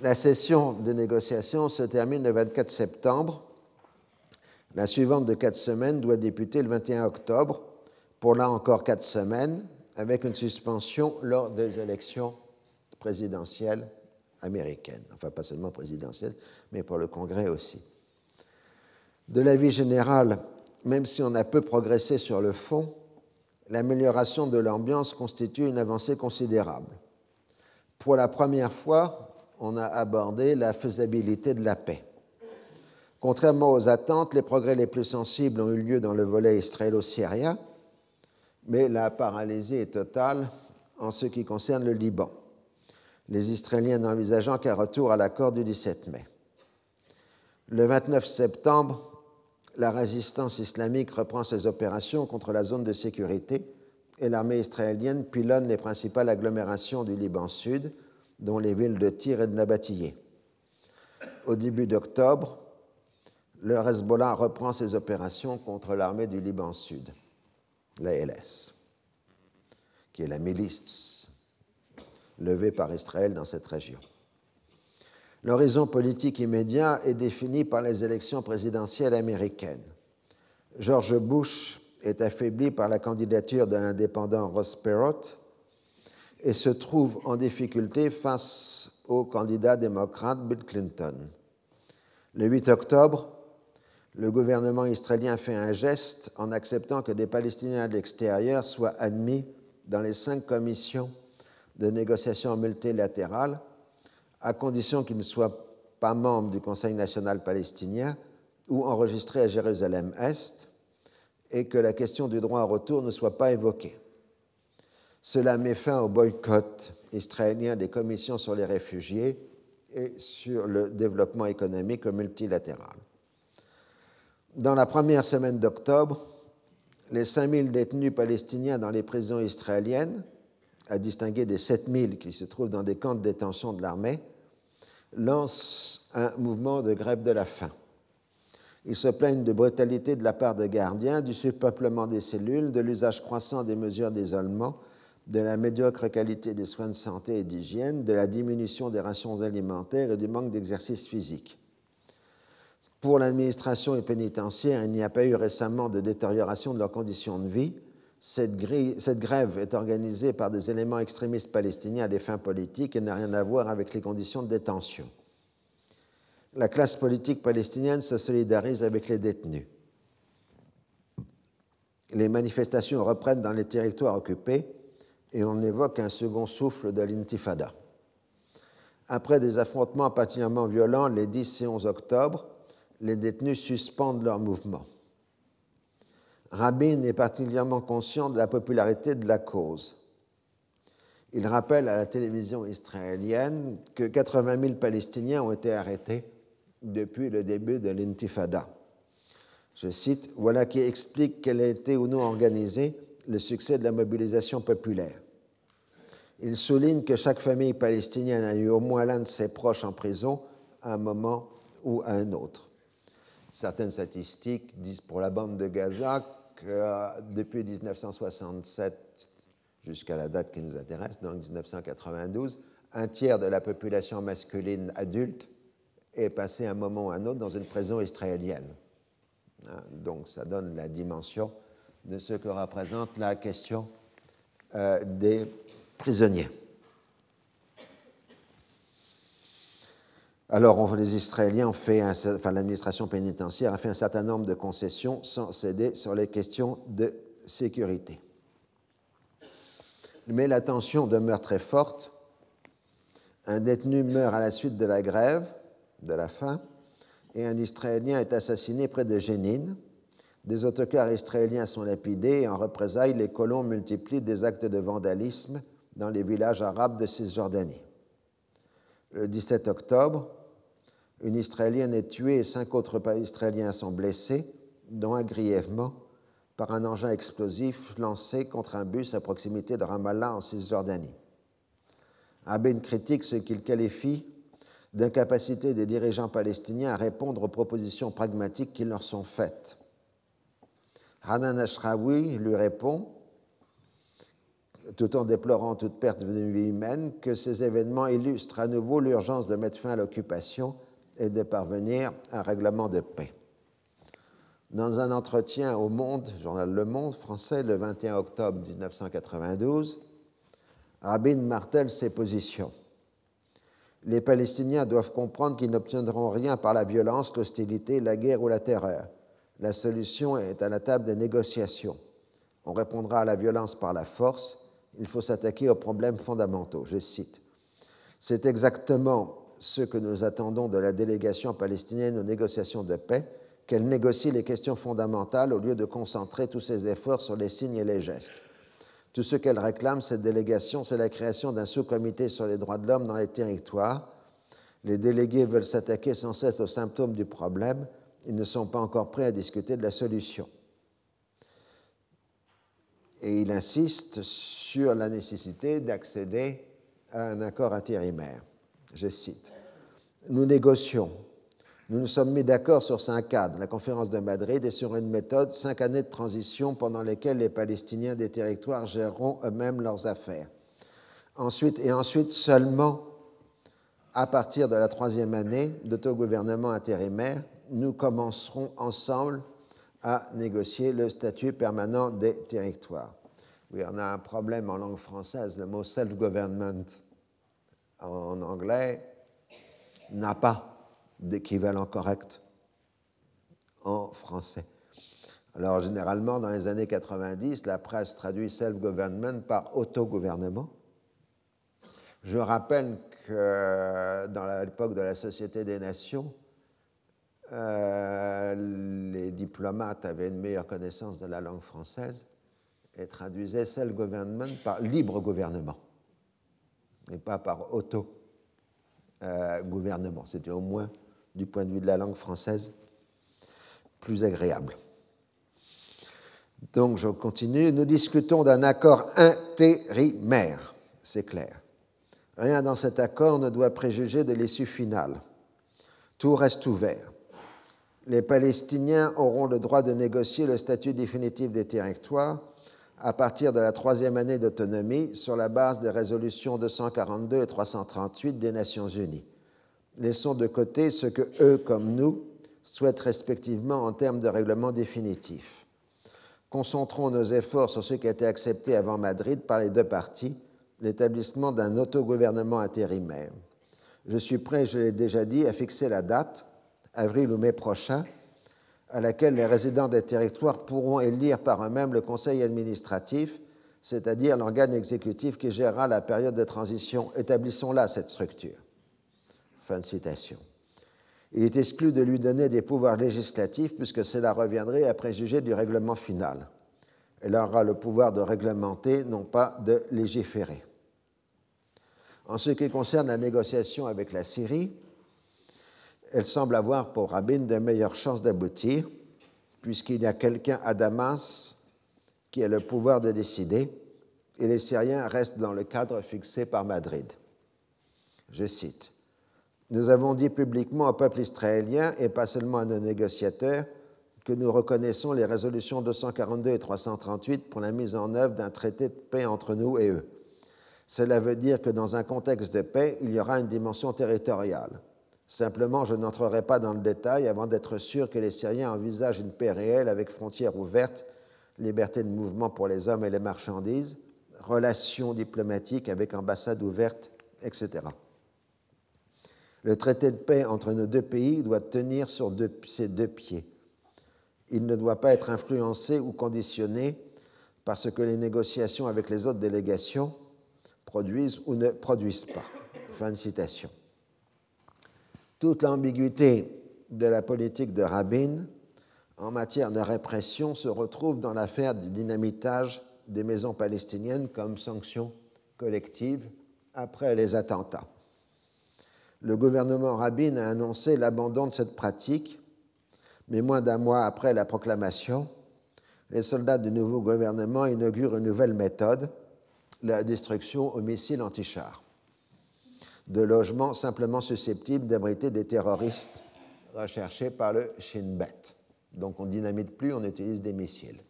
La session de négociation se termine le 24 septembre. La suivante de quatre semaines doit débuter le 21 octobre, pour là encore quatre semaines, avec une suspension lors des élections présidentielles américaines. Enfin, pas seulement présidentielles, mais pour le Congrès aussi. De l'avis général, même si on a peu progressé sur le fond, l'amélioration de l'ambiance constitue une avancée considérable. Pour la première fois, on a abordé la faisabilité de la paix. Contrairement aux attentes, les progrès les plus sensibles ont eu lieu dans le volet israélo-syrien, mais la paralysie est totale en ce qui concerne le Liban, les Israéliens n'envisageant qu'un retour à l'accord du 17 mai. Le 29 septembre, la résistance islamique reprend ses opérations contre la zone de sécurité et l'armée israélienne pilonne les principales agglomérations du Liban Sud, dont les villes de Tyr et de Nabatillé. Au début d'octobre, le Hezbollah reprend ses opérations contre l'armée du Liban Sud, l'ALS, qui est la milice levée par Israël dans cette région. L'horizon politique immédiat est défini par les élections présidentielles américaines. George Bush est affaibli par la candidature de l'indépendant Ross Perot et se trouve en difficulté face au candidat démocrate Bill Clinton. Le 8 octobre, le gouvernement israélien fait un geste en acceptant que des Palestiniens de l'extérieur soient admis dans les cinq commissions de négociation multilatérales à condition qu'il ne soit pas membre du Conseil national palestinien ou enregistré à Jérusalem-Est, et que la question du droit au retour ne soit pas évoquée. Cela met fin au boycott israélien des commissions sur les réfugiés et sur le développement économique multilatéral. Dans la première semaine d'octobre, les 5000 détenus palestiniens dans les prisons israéliennes à distinguer des 7000 qui se trouvent dans des camps de détention de l'armée, lance un mouvement de grève de la faim. Ils se plaignent de brutalité de la part des gardiens, du surpeuplement des cellules, de l'usage croissant des mesures d'isolement, de la médiocre qualité des soins de santé et d'hygiène, de la diminution des rations alimentaires et du manque d'exercice physique. Pour l'administration pénitentiaire, il n'y a pas eu récemment de détérioration de leurs conditions de vie. Cette, grève est organisée par des éléments extrémistes palestiniens à des fins politiques et n'a rien à voir avec les conditions de détention. La classe politique palestinienne se solidarise avec les détenus. Les manifestations reprennent dans les territoires occupés et on évoque un second souffle de l'intifada. Après des affrontements particulièrement violents les 10 et 11 octobre, les détenus suspendent leur mouvement. Rabin est particulièrement conscient de la popularité de la cause. Il rappelle à la télévision israélienne que 80 000 Palestiniens ont été arrêtés depuis le début de l'intifada. Je cite, Voilà qui explique quel a été ou non organisé le succès de la mobilisation populaire. Il souligne que chaque famille palestinienne a eu au moins l'un de ses proches en prison à un moment ou à un autre. Certaines statistiques disent pour la bande de Gaza euh, depuis 1967 jusqu'à la date qui nous intéresse, donc 1992, un tiers de la population masculine adulte est passé un moment ou un autre dans une prison israélienne. Hein, donc ça donne la dimension de ce que représente la question euh, des prisonniers. Alors, les Israéliens ont fait, enfin, l'administration pénitentiaire a fait un certain nombre de concessions sans céder sur les questions de sécurité. Mais la tension demeure très forte. Un détenu meurt à la suite de la grève, de la faim, et un Israélien est assassiné près de Jénine. Des autocars israéliens sont lapidés et en représailles, les colons multiplient des actes de vandalisme dans les villages arabes de Cisjordanie. Le 17 octobre, une Israélienne est tuée et cinq autres Israéliens sont blessés, dont un grièvement, par un engin explosif lancé contre un bus à proximité de Ramallah en Cisjordanie. Abin critique ce qu'il qualifie d'incapacité des dirigeants palestiniens à répondre aux propositions pragmatiques qui leur sont faites. Hanan Ashraoui lui répond, tout en déplorant toute perte de vie humaine, que ces événements illustrent à nouveau l'urgence de mettre fin à l'occupation et de parvenir à un règlement de paix. Dans un entretien au Monde, journal Le Monde français, le 21 octobre 1992, Rabin martèle ses positions les Palestiniens doivent comprendre qu'ils n'obtiendront rien par la violence, l'hostilité, la guerre ou la terreur. La solution est à la table des négociations. On répondra à la violence par la force. Il faut s'attaquer aux problèmes fondamentaux. Je cite. C'est exactement ce que nous attendons de la délégation palestinienne aux négociations de paix, qu'elle négocie les questions fondamentales au lieu de concentrer tous ses efforts sur les signes et les gestes. Tout ce qu'elle réclame, cette délégation, c'est la création d'un sous-comité sur les droits de l'homme dans les territoires. Les délégués veulent s'attaquer sans cesse aux symptômes du problème. Ils ne sont pas encore prêts à discuter de la solution. Et il insiste sur la nécessité d'accéder à un accord intérimaire. Je cite. Nous négocions nous nous sommes mis d'accord sur cinq cadres, la conférence de Madrid, et sur une méthode, cinq années de transition pendant lesquelles les Palestiniens des territoires géreront eux-mêmes leurs affaires. Ensuite, et ensuite seulement à partir de la troisième année d'autogouvernement intérimaire, nous commencerons ensemble à négocier le statut permanent des territoires. Oui, on a un problème en langue française. Le mot self-government en anglais n'a pas d'équivalent correct en français. Alors, généralement, dans les années 90, la presse traduit self-government par autogouvernement. Je rappelle que dans l'époque de la Société des Nations, euh, les diplomates avaient une meilleure connaissance de la langue française et traduisaient self-government par libre gouvernement et pas par auto-gouvernement. C'était au moins du point de vue de la langue française, plus agréable. Donc je continue. Nous discutons d'un accord intérimaire, c'est clair. Rien dans cet accord ne doit préjuger de l'issue finale. Tout reste ouvert. Les Palestiniens auront le droit de négocier le statut définitif des territoires à partir de la troisième année d'autonomie sur la base des résolutions 242 et 338 des Nations Unies laissons de côté ce que eux comme nous souhaitent respectivement en termes de règlement définitif. Concentrons nos efforts sur ce qui a été accepté avant Madrid par les deux parties, l'établissement d'un autogouvernement intérimaire. Je suis prêt, je l'ai déjà dit, à fixer la date, avril ou mai prochain, à laquelle les résidents des territoires pourront élire par eux-mêmes le conseil administratif, c'est-à-dire l'organe exécutif qui gérera la période de transition. Établissons-là cette structure. Fin de citation. Il est exclu de lui donner des pouvoirs législatifs puisque cela reviendrait à préjuger du règlement final. Elle aura le pouvoir de réglementer, non pas de légiférer. En ce qui concerne la négociation avec la Syrie, elle semble avoir pour Rabin de meilleures chances d'aboutir, puisqu'il y a quelqu'un à Damas qui a le pouvoir de décider, et les Syriens restent dans le cadre fixé par Madrid. Je cite Nous avons dit publiquement au peuple israélien, et pas seulement à nos négociateurs, que nous reconnaissons les résolutions 242 et 338 pour la mise en œuvre d'un traité de paix entre nous et eux. Cela veut dire que dans un contexte de paix, il y aura une dimension territoriale. Simplement, je n'entrerai pas dans le détail avant d'être sûr que les Syriens envisagent une paix réelle avec frontières ouvertes, liberté de mouvement pour les hommes et les marchandises, relations diplomatiques avec ambassades ouvertes, etc. Le traité de paix entre nos deux pays doit tenir sur ses deux pieds. Il ne doit pas être influencé ou conditionné par ce que les négociations avec les autres délégations produisent ou ne produisent pas. Fin de citation toute l'ambiguïté de la politique de Rabin en matière de répression se retrouve dans l'affaire du dynamitage des maisons palestiniennes comme sanction collective après les attentats. Le gouvernement Rabin a annoncé l'abandon de cette pratique, mais moins d'un mois après la proclamation, les soldats du nouveau gouvernement inaugurent une nouvelle méthode, la destruction au missile anti-char de logements simplement susceptibles d'abriter des terroristes recherchés par le Shin Bet. Donc on dynamite plus, on utilise des missiles.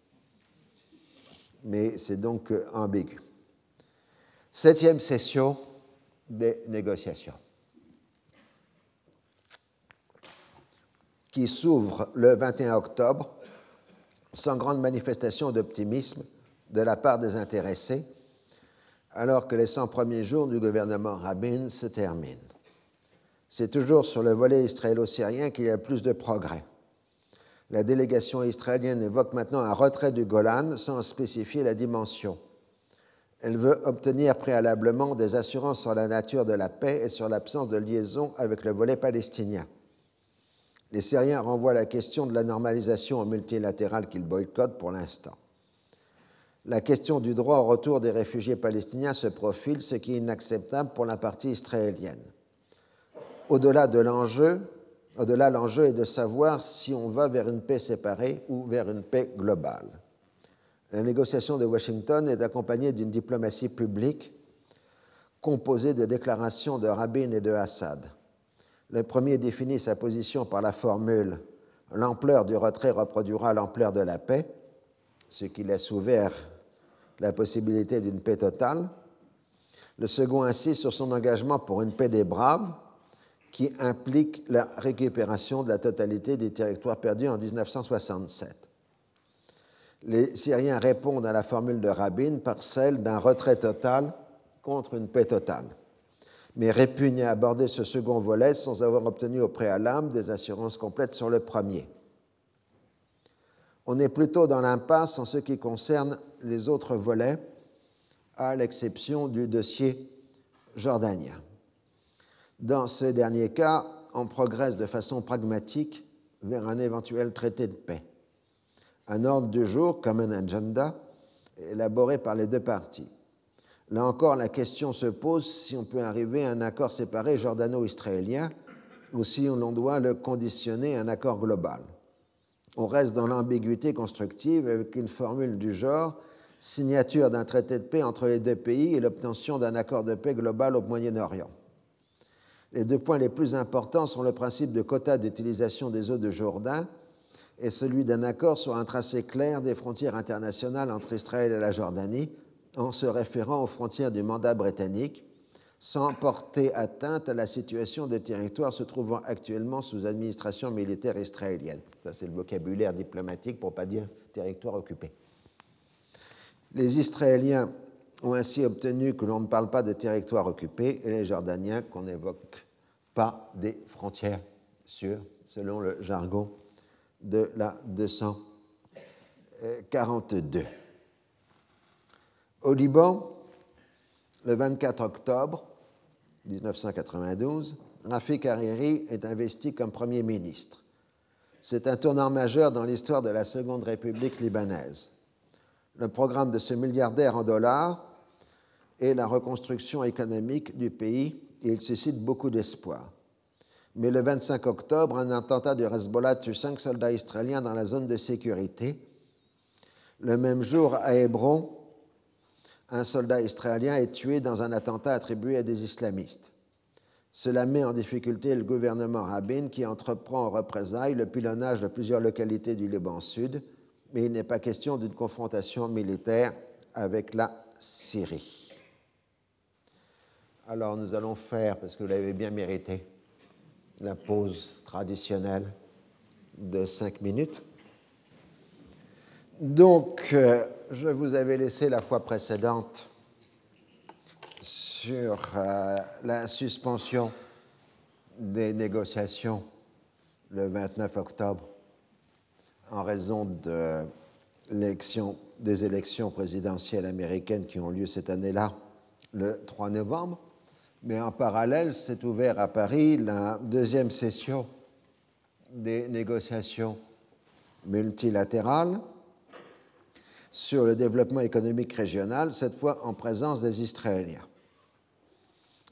Mais c'est donc euh, ambigu. Septième session des négociations, qui s'ouvre le 21 octobre sans grande manifestation d'optimisme de la part des intéressés alors que les 100 premiers jours du gouvernement Rabin se terminent. C'est toujours sur le volet israélo-syrien qu'il y a plus de progrès. La délégation israélienne évoque maintenant un retrait du Golan sans spécifier la dimension. Elle veut obtenir préalablement des assurances sur la nature de la paix et sur l'absence de liaison avec le volet palestinien. Les Syriens renvoient la question de la normalisation au multilatéral qu'ils boycottent pour l'instant la question du droit au retour des réfugiés palestiniens se profile, ce qui est inacceptable pour la partie israélienne. Au-delà de l'enjeu, au-delà l'enjeu est de savoir si on va vers une paix séparée ou vers une paix globale. La négociation de Washington est accompagnée d'une diplomatie publique composée de déclarations de Rabin et de Assad. Le premier définit sa position par la formule L'ampleur du retrait reproduira l'ampleur de la paix, ce qui laisse ouvert la possibilité d'une paix totale. Le second insiste sur son engagement pour une paix des braves, qui implique la récupération de la totalité des territoires perdus en 1967. Les Syriens répondent à la formule de Rabin par celle d'un retrait total contre une paix totale, mais répugnent à aborder ce second volet sans avoir obtenu au préalable des assurances complètes sur le premier. On est plutôt dans l'impasse en ce qui concerne les autres volets, à l'exception du dossier jordanien. Dans ce dernier cas, on progresse de façon pragmatique vers un éventuel traité de paix. Un ordre du jour, comme un agenda, élaboré par les deux parties. Là encore, la question se pose si on peut arriver à un accord séparé jordano-israélien ou si l'on doit le conditionner à un accord global. On reste dans l'ambiguïté constructive avec une formule du genre signature d'un traité de paix entre les deux pays et l'obtention d'un accord de paix global au Moyen-Orient. Les deux points les plus importants sont le principe de quota d'utilisation des eaux de Jourdain et celui d'un accord sur un tracé clair des frontières internationales entre Israël et la Jordanie en se référant aux frontières du mandat britannique, sans porter atteinte à la situation des territoires se trouvant actuellement sous administration militaire israélienne. Ça, c'est le vocabulaire diplomatique pour ne pas dire territoire occupé. Les Israéliens ont ainsi obtenu que l'on ne parle pas de territoire occupé et les Jordaniens qu'on n'évoque pas des frontières sûres, selon le jargon de la 242. Au Liban, le 24 octobre 1992, Rafik Hariri est investi comme Premier ministre. C'est un tournant majeur dans l'histoire de la Seconde République libanaise. Le programme de ce milliardaire en dollars est la reconstruction économique du pays et il suscite beaucoup d'espoir. Mais le 25 octobre, un attentat du Hezbollah tue cinq soldats israéliens dans la zone de sécurité. Le même jour, à Hébron, un soldat israélien est tué dans un attentat attribué à des islamistes. Cela met en difficulté le gouvernement Rabin qui entreprend en représailles le pilonnage de plusieurs localités du Liban Sud, mais il n'est pas question d'une confrontation militaire avec la Syrie. Alors nous allons faire, parce que vous l'avez bien mérité, la pause traditionnelle de cinq minutes. Donc, euh, je vous avais laissé la fois précédente sur euh, la suspension des négociations le 29 octobre en raison de des élections présidentielles américaines qui ont lieu cette année-là, le 3 novembre. Mais en parallèle, s'est ouvert à Paris la deuxième session des négociations multilatérales sur le développement économique régional, cette fois en présence des Israéliens.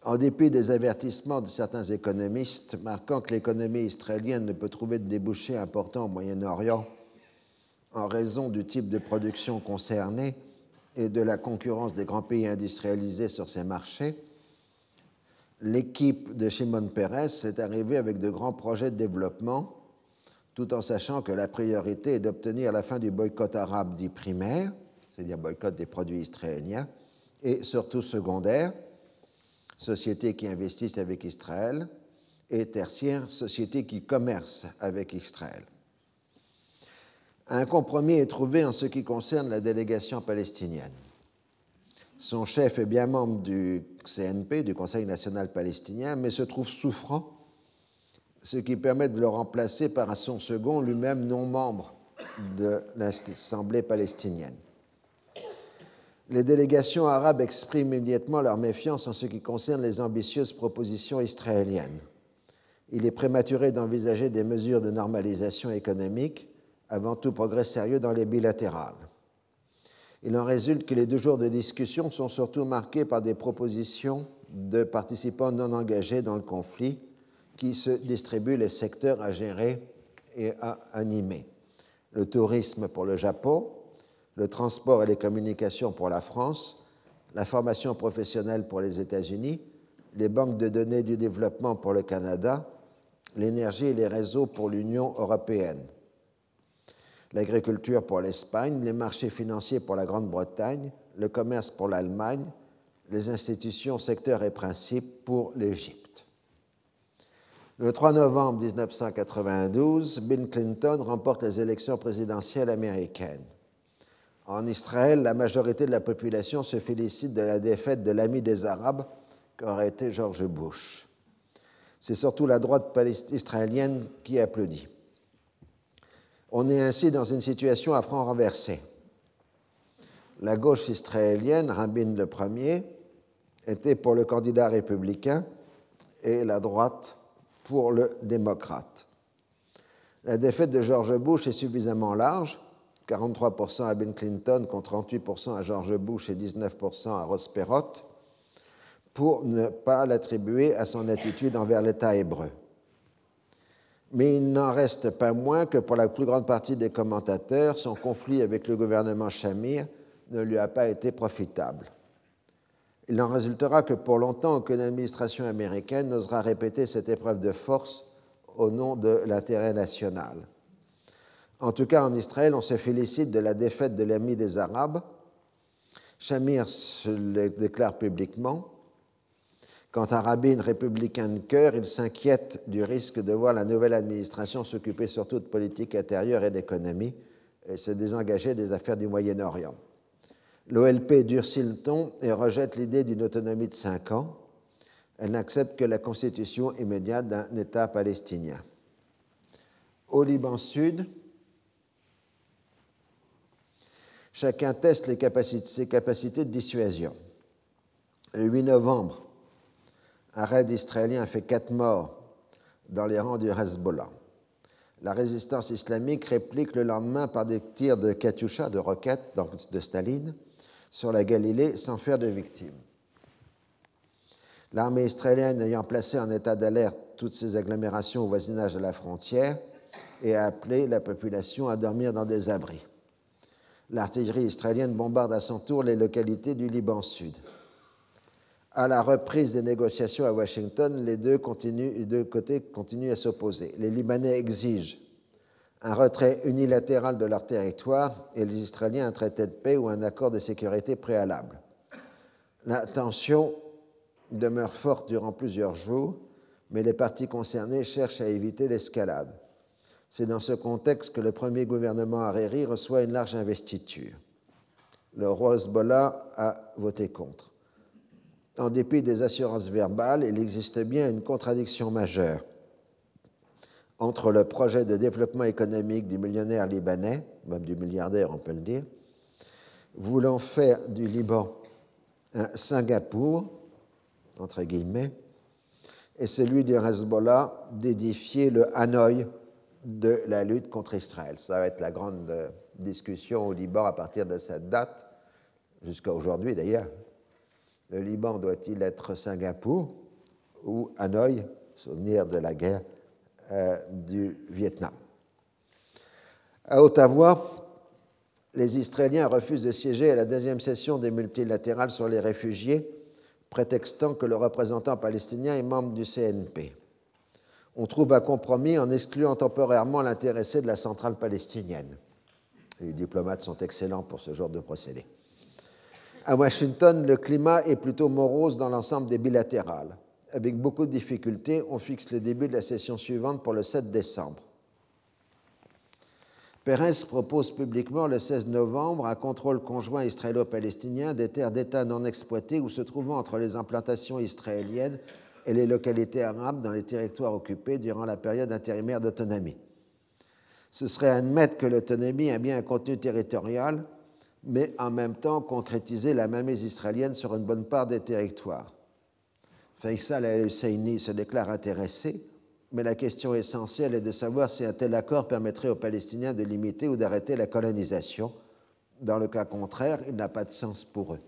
En dépit des avertissements de certains économistes marquant que l'économie israélienne ne peut trouver de débouchés importants au Moyen-Orient en raison du type de production concerné et de la concurrence des grands pays industrialisés sur ces marchés, l'équipe de Shimon Peres est arrivée avec de grands projets de développement tout en sachant que la priorité est d'obtenir la fin du boycott arabe dit primaire, c'est-à-dire boycott des produits israéliens, et surtout secondaire, sociétés qui investissent avec Israël, et tertiaire, sociétés qui commercent avec Israël. Un compromis est trouvé en ce qui concerne la délégation palestinienne. Son chef est bien membre du CNP, du Conseil national palestinien, mais se trouve souffrant ce qui permet de le remplacer par son second, lui-même non membre de l'Assemblée palestinienne. Les délégations arabes expriment immédiatement leur méfiance en ce qui concerne les ambitieuses propositions israéliennes. Il est prématuré d'envisager des mesures de normalisation économique avant tout progrès sérieux dans les bilatérales. Il en résulte que les deux jours de discussion sont surtout marqués par des propositions de participants non engagés dans le conflit, qui se distribuent les secteurs à gérer et à animer. Le tourisme pour le Japon, le transport et les communications pour la France, la formation professionnelle pour les États-Unis, les banques de données du développement pour le Canada, l'énergie et les réseaux pour l'Union européenne, l'agriculture pour l'Espagne, les marchés financiers pour la Grande-Bretagne, le commerce pour l'Allemagne, les institutions, secteurs et principes pour l'Égypte. Le 3 novembre 1992, Bill Clinton remporte les élections présidentielles américaines. En Israël, la majorité de la population se félicite de la défaite de l'ami des Arabes qu'aurait été George Bush. C'est surtout la droite israélienne qui applaudit. On est ainsi dans une situation à franc renversé. La gauche israélienne, Rabin le premier, était pour le candidat républicain et la droite pour le démocrate. La défaite de George Bush est suffisamment large, 43% à Ben Clinton contre 38% à George Bush et 19% à Ross Perot, pour ne pas l'attribuer à son attitude envers l'État hébreu. Mais il n'en reste pas moins que pour la plus grande partie des commentateurs, son conflit avec le gouvernement Shamir ne lui a pas été profitable. Il n'en résultera que pour longtemps aucune administration américaine n'osera répéter cette épreuve de force au nom de l'intérêt national. En tout cas, en Israël, on se félicite de la défaite de l'ami des Arabes. Shamir se le déclare publiquement Quant à Rabin, républicain de cœur, il s'inquiète du risque de voir la nouvelle administration s'occuper surtout de politique intérieure et d'économie et se désengager des affaires du Moyen-Orient. L'OLP durcit le ton et rejette l'idée d'une autonomie de cinq ans. Elle n'accepte que la constitution immédiate d'un État palestinien. Au Liban Sud, chacun teste ses capacités de dissuasion. Le 8 novembre, un raid israélien fait quatre morts dans les rangs du Hezbollah. La résistance islamique réplique le lendemain par des tirs de Katyusha, de roquettes de Staline, sur la Galilée sans faire de victimes. L'armée israélienne ayant placé en état d'alerte toutes ces agglomérations au voisinage de la frontière et a appelé la population à dormir dans des abris. L'artillerie israélienne bombarde à son tour les localités du Liban Sud à la reprise des négociations à Washington, les deux, deux côtés continuent à s'opposer. Les Libanais exigent un retrait unilatéral de leur territoire et les Israéliens un traité de paix ou un accord de sécurité préalable. La tension demeure forte durant plusieurs jours, mais les parties concernées cherchent à éviter l'escalade. C'est dans ce contexte que le premier gouvernement Hariri reçoit une large investiture. Le roi Hezbollah a voté contre. En dépit des assurances verbales, il existe bien une contradiction majeure entre le projet de développement économique du millionnaire libanais, même du milliardaire on peut le dire, voulant faire du Liban un Singapour, entre guillemets, et celui du Hezbollah d'édifier le Hanoï de la lutte contre Israël. Ça va être la grande discussion au Liban à partir de cette date, jusqu'à aujourd'hui d'ailleurs, le Liban doit-il être Singapour ou Hanoï, souvenir de la guerre euh, du Vietnam À Ottawa, les Israéliens refusent de siéger à la deuxième session des multilatérales sur les réfugiés, prétextant que le représentant palestinien est membre du CNP. On trouve un compromis en excluant temporairement l'intéressé de la centrale palestinienne. Les diplomates sont excellents pour ce genre de procédé. À Washington, le climat est plutôt morose dans l'ensemble des bilatérales. Avec beaucoup de difficultés, on fixe le début de la session suivante pour le 7 décembre. Pérez propose publiquement le 16 novembre un contrôle conjoint israélo-palestinien des terres d'État non exploitées ou se trouvant entre les implantations israéliennes et les localités arabes dans les territoires occupés durant la période intérimaire d'autonomie. Ce serait admettre que l'autonomie a bien un contenu territorial mais en même temps concrétiser la mainmise israélienne sur une bonne part des territoires. Faisal el-Husseini se déclare intéressé, mais la question essentielle est de savoir si un tel accord permettrait aux Palestiniens de limiter ou d'arrêter la colonisation. Dans le cas contraire, il n'a pas de sens pour eux.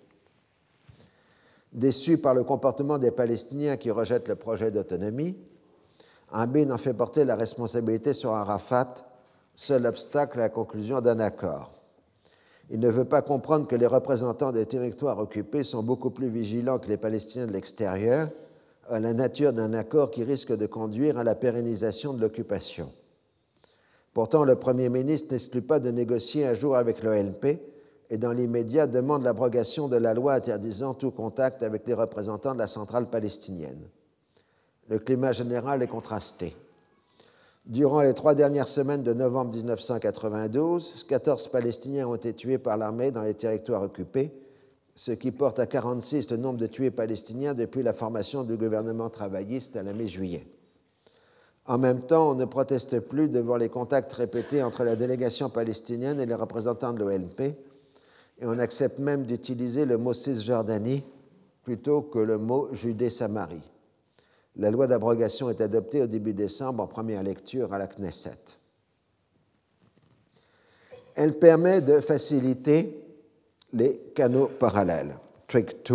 Déçu par le comportement des Palestiniens qui rejettent le projet d'autonomie, Amin en fait porter la responsabilité sur Arafat, seul obstacle à la conclusion d'un accord. Il ne veut pas comprendre que les représentants des territoires occupés sont beaucoup plus vigilants que les Palestiniens de l'extérieur à la nature d'un accord qui risque de conduire à la pérennisation de l'occupation. Pourtant, le Premier ministre n'exclut pas de négocier un jour avec l'OLP et dans l'immédiat demande l'abrogation de la loi interdisant tout contact avec les représentants de la centrale palestinienne. Le climat général est contrasté. Durant les trois dernières semaines de novembre 1992, 14 Palestiniens ont été tués par l'armée dans les territoires occupés, ce qui porte à 46 le nombre de tués palestiniens depuis la formation du gouvernement travailliste à la mi-juillet. En même temps, on ne proteste plus devant les contacts répétés entre la délégation palestinienne et les représentants de l'OLP, et on accepte même d'utiliser le mot Cisjordanie plutôt que le mot Judée-Samarie. La loi d'abrogation est adoptée au début décembre en première lecture à la Knesset. Elle permet de faciliter les canaux parallèles, Track 2,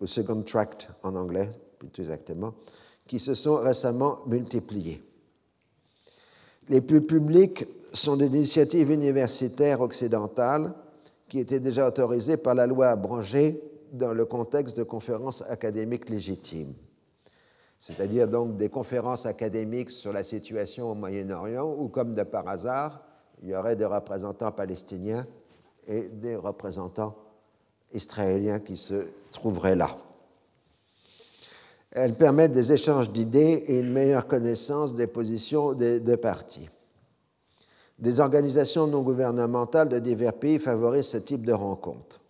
ou Second Tract en anglais, plus exactement, qui se sont récemment multipliés. Les plus publics sont des initiatives universitaires occidentales qui étaient déjà autorisées par la loi abrogée dans le contexte de conférences académiques légitimes c'est-à-dire donc des conférences académiques sur la situation au Moyen-Orient, où, comme de par hasard, il y aurait des représentants palestiniens et des représentants israéliens qui se trouveraient là. Elles permettent des échanges d'idées et une meilleure connaissance des positions des deux parties. Des organisations non gouvernementales de divers pays favorisent ce type de rencontres.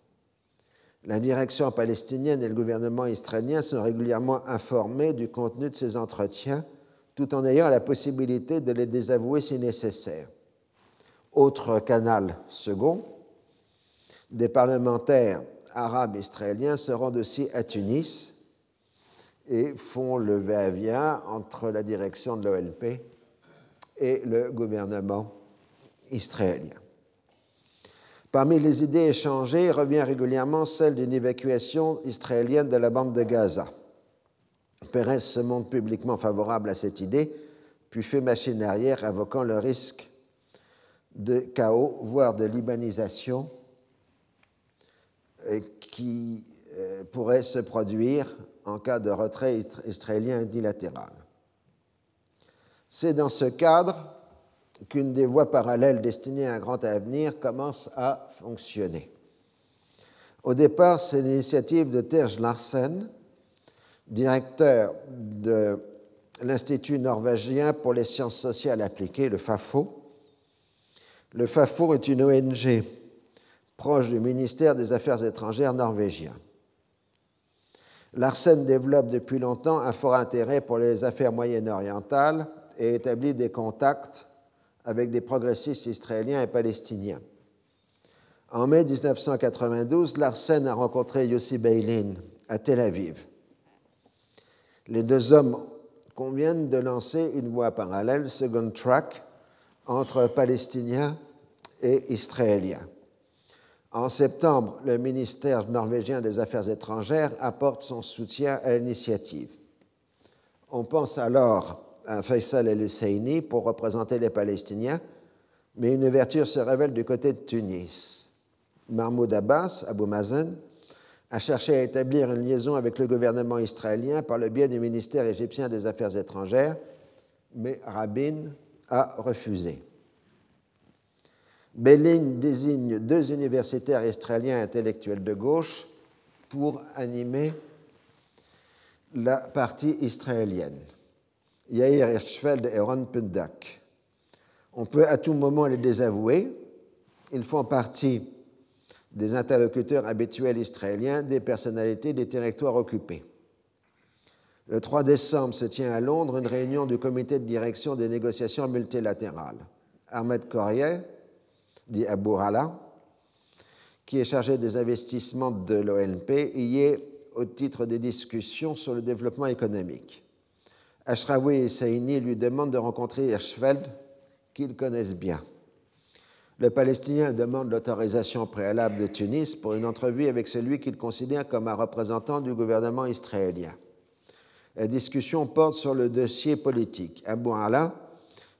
La direction palestinienne et le gouvernement israélien sont régulièrement informés du contenu de ces entretiens, tout en ayant la possibilité de les désavouer si nécessaire. Autre canal second, des parlementaires arabes israéliens se rendent aussi à Tunis et font le va-et-vient entre la direction de l'OLP et le gouvernement israélien. Parmi les idées échangées revient régulièrement celle d'une évacuation israélienne de la bande de Gaza. Pérez se montre publiquement favorable à cette idée, puis fait machine arrière, invoquant le risque de chaos, voire de libanisation qui euh, pourrait se produire en cas de retrait israélien unilatéral. C'est dans ce cadre qu'une des voies parallèles destinées à un grand avenir commence à fonctionner. Au départ, c'est l'initiative de Terje Larsen, directeur de l'Institut norvégien pour les sciences sociales appliquées, le FAFO. Le FAFO est une ONG proche du ministère des Affaires étrangères norvégien. Larsen développe depuis longtemps un fort intérêt pour les affaires moyen-orientales et établit des contacts avec des progressistes israéliens et palestiniens. En mai 1992, Larsen a rencontré Yossi Beilin à Tel Aviv. Les deux hommes conviennent de lancer une voie parallèle, second track, entre Palestiniens et Israéliens. En septembre, le ministère norvégien des Affaires étrangères apporte son soutien à l'initiative. On pense alors à Faisal el-Husseini pour représenter les Palestiniens, mais une ouverture se révèle du côté de Tunis. Mahmoud Abbas, Abu Mazen, a cherché à établir une liaison avec le gouvernement israélien par le biais du ministère égyptien des Affaires étrangères, mais Rabin a refusé. Bellin désigne deux universitaires israéliens intellectuels de gauche pour animer la partie israélienne, Yair Hirschfeld et Ron Pundak. On peut à tout moment les désavouer. Ils font partie des interlocuteurs habituels israéliens des personnalités des territoires occupés. Le 3 décembre se tient à Londres une réunion du comité de direction des négociations multilatérales. Ahmed Corrier, dit Abu Hala, qui est chargé des investissements de l'ONP, y est au titre des discussions sur le développement économique. Ashraoui et Saini lui demandent de rencontrer Hirschfeld, qu'ils connaissent bien. Le Palestinien demande l'autorisation préalable de Tunis pour une entrevue avec celui qu'il considère comme un représentant du gouvernement israélien. La discussion porte sur le dossier politique. Hala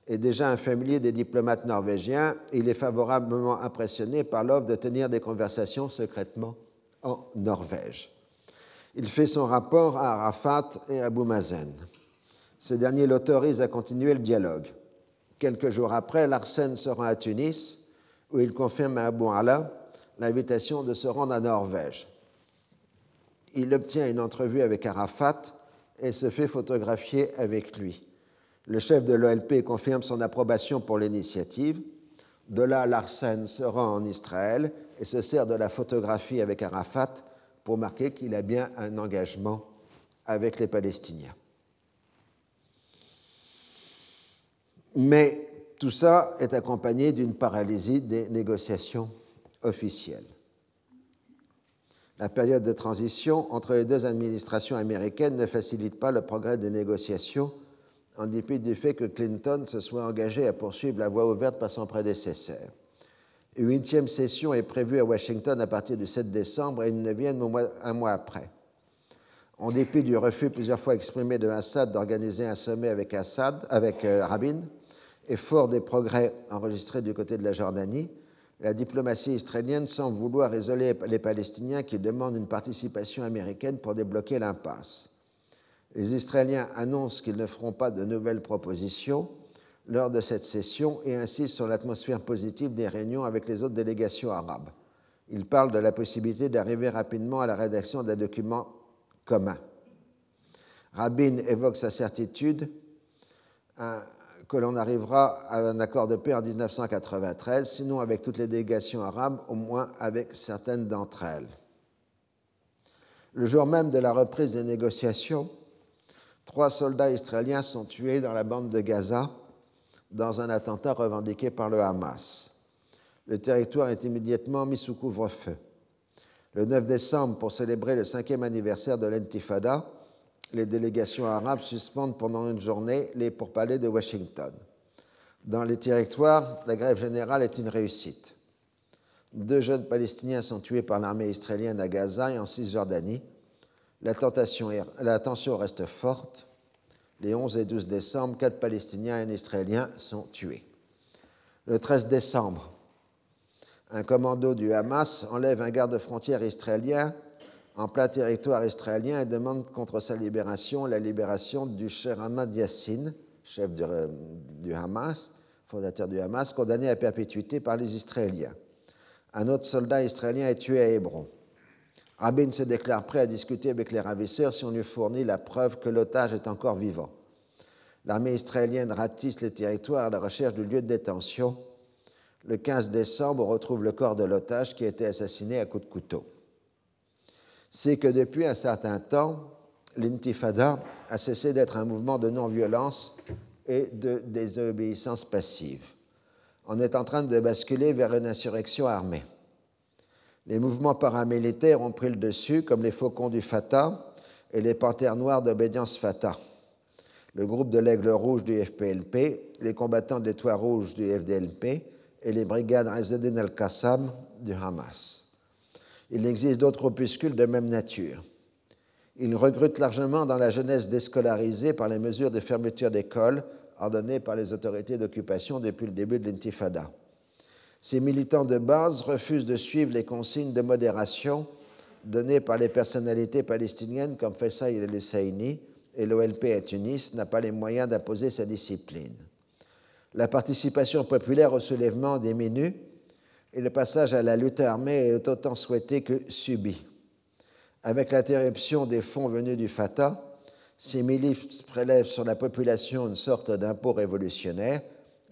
est déjà un familier des diplomates norvégiens. Il est favorablement impressionné par l'offre de tenir des conversations secrètement en Norvège. Il fait son rapport à Arafat et à Abu Mazen. Ce dernier l'autorise à continuer le dialogue. Quelques jours après, Larsen se rend à Tunis, où il confirme à Abu Ala l'invitation de se rendre à Norvège. Il obtient une entrevue avec Arafat et se fait photographier avec lui. Le chef de l'OLP confirme son approbation pour l'initiative. De là, Larsen se rend en Israël et se sert de la photographie avec Arafat pour marquer qu'il a bien un engagement avec les Palestiniens. Mais tout ça est accompagné d'une paralysie des négociations officielles. La période de transition entre les deux administrations américaines ne facilite pas le progrès des négociations en dépit du fait que Clinton se soit engagé à poursuivre la voie ouverte par son prédécesseur. Une huitième session est prévue à Washington à partir du 7 décembre et une neuvième un mois après. En dépit du refus plusieurs fois exprimé de Assad d'organiser un sommet avec, Assad, avec euh, Rabin, et fort des progrès enregistrés du côté de la Jordanie, la diplomatie israélienne semble vouloir isoler les Palestiniens qui demandent une participation américaine pour débloquer l'impasse les Israéliens annoncent qu'ils ne feront pas de nouvelles propositions lors de cette session et insistent sur l'atmosphère positive des réunions avec les autres délégations arabes. Ils parlent de la possibilité d'arriver rapidement à la rédaction d'un document commun. Rabin évoque sa certitude que l'on arrivera à un accord de paix en 1993, sinon avec toutes les délégations arabes, au moins avec certaines d'entre elles. Le jour même de la reprise des négociations, trois soldats israéliens sont tués dans la bande de Gaza dans un attentat revendiqué par le Hamas. Le territoire est immédiatement mis sous couvre-feu. Le 9 décembre, pour célébrer le cinquième anniversaire de l'Intifada, les délégations arabes suspendent pendant une journée les pourparlers de Washington. Dans les territoires, la grève générale est une réussite. Deux jeunes Palestiniens sont tués par l'armée israélienne à Gaza et en Cisjordanie. La, tension reste forte. Les 11 et 12 décembre, quatre Palestiniens et un Israélien sont tués. Le 13 décembre, un commando du Hamas enlève un garde-frontière israélien en plein territoire israélien et demande contre sa libération la libération du cher Ahmad Yassin, chef du, Hamas, fondateur du Hamas, condamné à perpétuité par les Israéliens. Un autre soldat israélien est tué à Hébron. Rabin se déclare prêt à discuter avec les ravisseurs si on lui fournit la preuve que l'otage est encore vivant. L'armée israélienne ratisse les territoires à la recherche du lieu de détention. Le 15 décembre, on retrouve le corps de l'otage qui a été assassiné à coups de couteau c'est que depuis un certain temps, l'intifada a cessé d'être un mouvement de non-violence et de désobéissance passive. On est en train de basculer vers une insurrection armée. Les mouvements paramilitaires ont pris le dessus, comme les faucons du Fatah et les panthères noires d'obédience Fatah, le groupe de l'Aigle Rouge du FPLP, les combattants des Toits Rouges du FDLP et les brigades Azzedin al-Qassam du Hamas il existe d'autres opuscules de même nature. Ils recrutent largement dans la jeunesse déscolarisée par les mesures de fermeture d'écoles ordonnées par les autorités d'occupation depuis le début de l'intifada. Ces militants de base refusent de suivre les consignes de modération données par les personnalités palestiniennes comme Faisal el-Husseini et l'OLP à Tunis n'a pas les moyens d'imposer sa discipline. La participation populaire au soulèvement diminue et le passage à la lutte armée est autant souhaité que subi. Avec l'interruption des fonds venus du Fatah, ces milices prélèvent sur la population une sorte d'impôt révolutionnaire.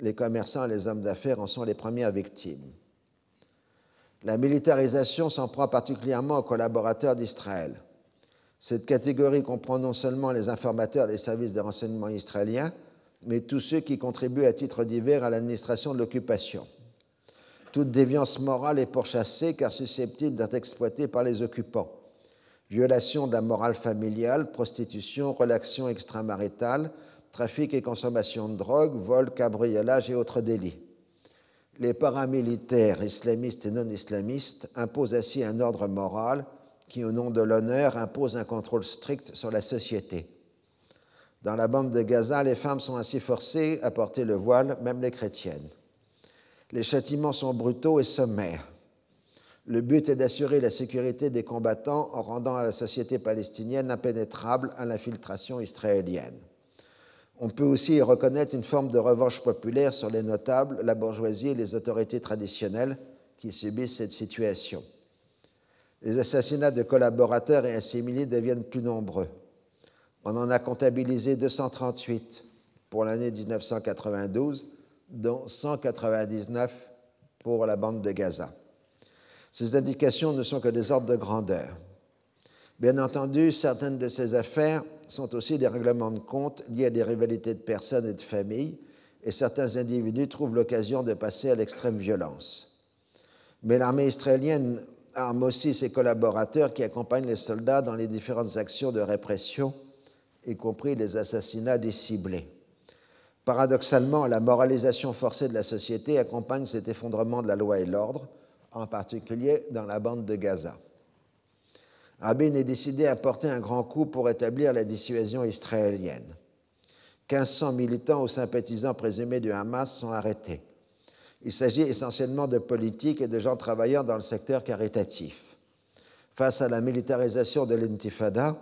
Les commerçants et les hommes d'affaires en sont les premières victimes. La militarisation s'en prend particulièrement aux collaborateurs d'Israël. Cette catégorie comprend non seulement les informateurs des services de renseignement israéliens, mais tous ceux qui contribuent à titre divers à l'administration de l'occupation. Toute déviance morale est pourchassée car susceptible d'être exploitée par les occupants. Violation de la morale familiale, prostitution, relations extramaritales, trafic et consommation de drogue, vol, cabriolage et autres délits. Les paramilitaires islamistes et non islamistes imposent ainsi un ordre moral qui, au nom de l'honneur, impose un contrôle strict sur la société. Dans la bande de Gaza, les femmes sont ainsi forcées à porter le voile, même les chrétiennes. Les châtiments sont brutaux et sommaires. Le but est d'assurer la sécurité des combattants en rendant à la société palestinienne impénétrable à l'infiltration israélienne. On peut aussi y reconnaître une forme de revanche populaire sur les notables, la bourgeoisie et les autorités traditionnelles qui subissent cette situation. Les assassinats de collaborateurs et assimilés deviennent plus nombreux. On en a comptabilisé 238 pour l'année 1992 dont 199 pour la bande de Gaza. Ces indications ne sont que des ordres de grandeur. Bien entendu, certaines de ces affaires sont aussi des règlements de compte liés à des rivalités de personnes et de familles, et certains individus trouvent l'occasion de passer à l'extrême violence. Mais l'armée israélienne arme aussi ses collaborateurs qui accompagnent les soldats dans les différentes actions de répression, y compris les assassinats des ciblés. Paradoxalement, la moralisation forcée de la société accompagne cet effondrement de la loi et l'ordre, en particulier dans la bande de Gaza. Rabin est décidé à porter un grand coup pour établir la dissuasion israélienne. 1500 militants ou sympathisants présumés du Hamas sont arrêtés. Il s'agit essentiellement de politiques et de gens travaillant dans le secteur caritatif. Face à la militarisation de l'intifada,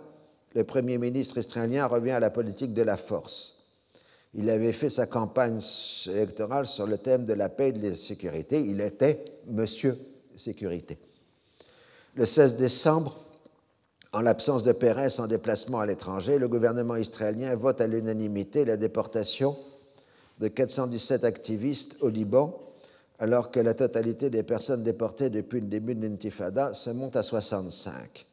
le Premier ministre israélien revient à la politique de la force il avait fait sa campagne électorale sur le thème de la paix et de la sécurité. Il était Monsieur Sécurité. Le 16 décembre, En l'absence de Pérez en déplacement à l'étranger, le gouvernement israélien vote à l'unanimité la déportation de 417 activistes au Liban, alors que la totalité des personnes déportées depuis le début de l'intifada se monte à 65.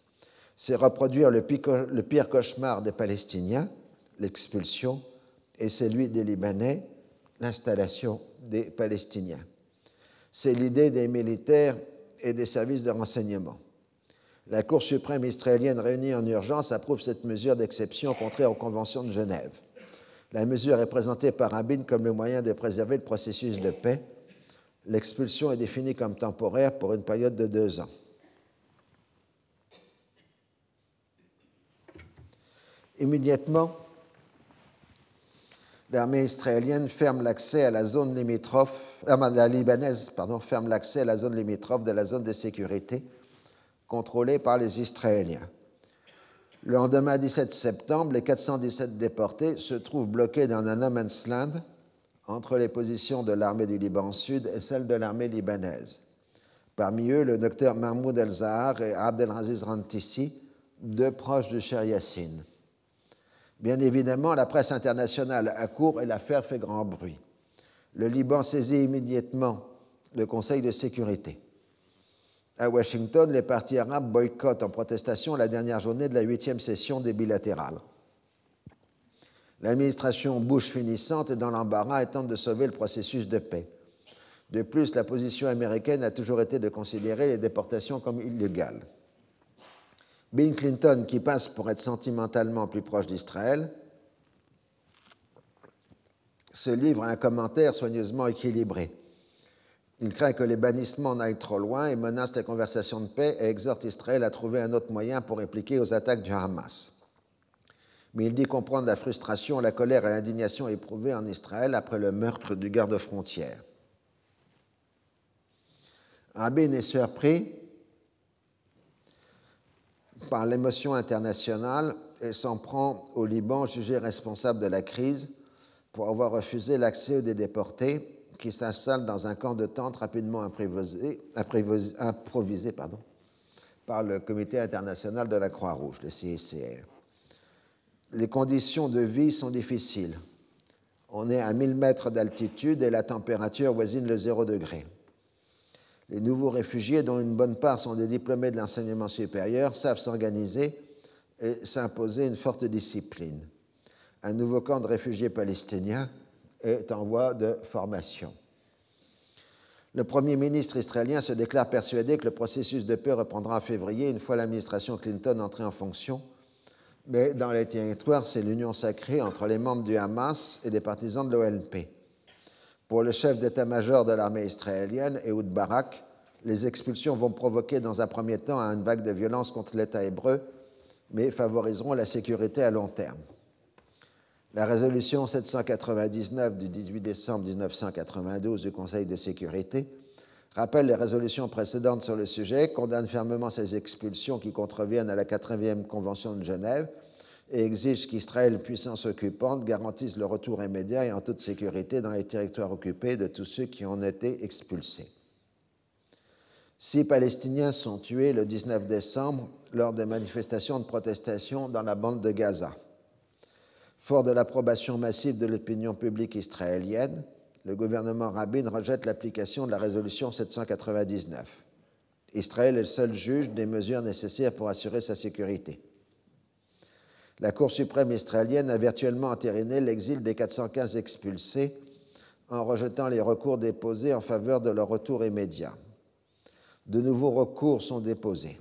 C'est reproduire le pire cauchemar des Palestiniens, l'expulsion, et celui des Libanais, l'installation des Palestiniens. C'est l'idée des militaires et des services de renseignement. La Cour suprême israélienne réunie en urgence approuve cette mesure d'exception contraire aux conventions de Genève. La mesure est présentée par Rabin comme le moyen de préserver le processus de paix. L'expulsion est définie comme temporaire pour une période de deux ans. Immédiatement, l'armée israélienne ferme l'accès à la zone limitrophe, euh, la libanaise ferme l'accès à la zone limitrophe de la zone de sécurité contrôlée par les Israéliens. Le lendemain 17 septembre, les 417 déportés se trouvent bloqués dans un no man's land entre les positions de l'armée du Liban Sud et celles de l'armée libanaise. Parmi eux, le docteur Mahmoud El-Zahar et Abdelaziz Rantissi, deux proches de Cher Yassine. Bien évidemment, la presse internationale accourt et l'affaire fait grand bruit. Le Liban saisit immédiatement le Conseil de sécurité. À Washington, les partis arabes boycottent en protestation la dernière journée de la huitième session des bilatérales. L'administration Bush finissante est dans l'embarras et tente de sauver le processus de paix. De plus, la position américaine a toujours été de considérer les déportations comme illégales. Bill Clinton, qui passe pour être sentimentalement plus proche d'Israël, se livre à un commentaire soigneusement équilibré. Il craint que les bannissements n'aillent trop loin et menace les conversations de paix et exhorte Israël à trouver un autre moyen pour répliquer aux attaques du Hamas. Mais il dit comprendre la frustration, la colère et l'indignation éprouvées en Israël après le meurtre du garde-frontière. Rabin est surpris par l'émotion internationale et s'en prend au Liban jugé responsable de la crise pour avoir refusé l'accès des déportés qui s'installent dans un camp de tente rapidement improvisé, par le Comité international de la Croix-Rouge, le CICR. Les conditions de vie sont difficiles. On est à 1000 mètres d'altitude et la température voisine le zéro degré. Les nouveaux réfugiés, dont une bonne part sont des diplômés de l'enseignement supérieur, savent s'organiser et s'imposer une forte discipline. Un nouveau camp de réfugiés palestiniens est en voie de formation. Le Premier ministre israélien se déclare persuadé que le processus de paix reprendra en février, une fois l'administration Clinton entrée en fonction. Mais dans les territoires, c'est l'union sacrée entre les membres du Hamas et les partisans de l'OLP. Pour le chef d'état-major de l'armée israélienne, Ehud Barak, les expulsions vont provoquer dans un premier temps une vague de violence contre l'État hébreu, mais favoriseront la sécurité à long terme. La résolution 799 du 18 décembre 1992 du Conseil de sécurité rappelle les résolutions précédentes sur le sujet, condamne fermement ces expulsions qui contreviennent à la 4e Convention de Genève et exige qu'Israël, puissance occupante, garantisse le retour immédiat et en toute sécurité dans les territoires occupés de tous ceux qui ont été expulsés. Six Palestiniens sont tués le 19 décembre lors des manifestations de protestation dans la bande de Gaza. Fort de l'approbation massive de l'opinion publique israélienne, le gouvernement Rabin rejette l'application de la résolution 799. Israël est le seul juge des mesures nécessaires pour assurer sa sécurité la Cour suprême israélienne a virtuellement entériné l'exil des 415 expulsés en rejetant les recours déposés en faveur de leur retour immédiat. De nouveaux recours sont déposés.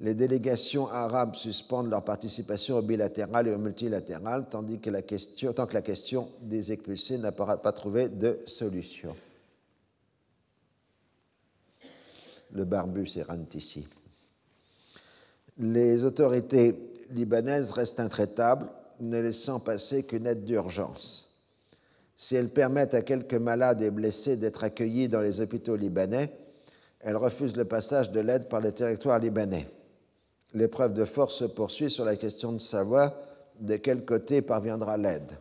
Les délégations arabes suspendent leur participation au bilatéral et au multilatéral, tandis que tant que la question des expulsés n'a pas trouvé de solution. Le barbu s'érante ici. Les autorités libanaise reste intraitable, ne laissant passer qu'une aide d'urgence. Si elles permettent à quelques malades et blessés d'être accueillis dans les hôpitaux libanais, elles refusent le passage de l'aide par le territoire libanais. L'épreuve de force se poursuit sur la question de savoir de quel côté parviendra l'aide.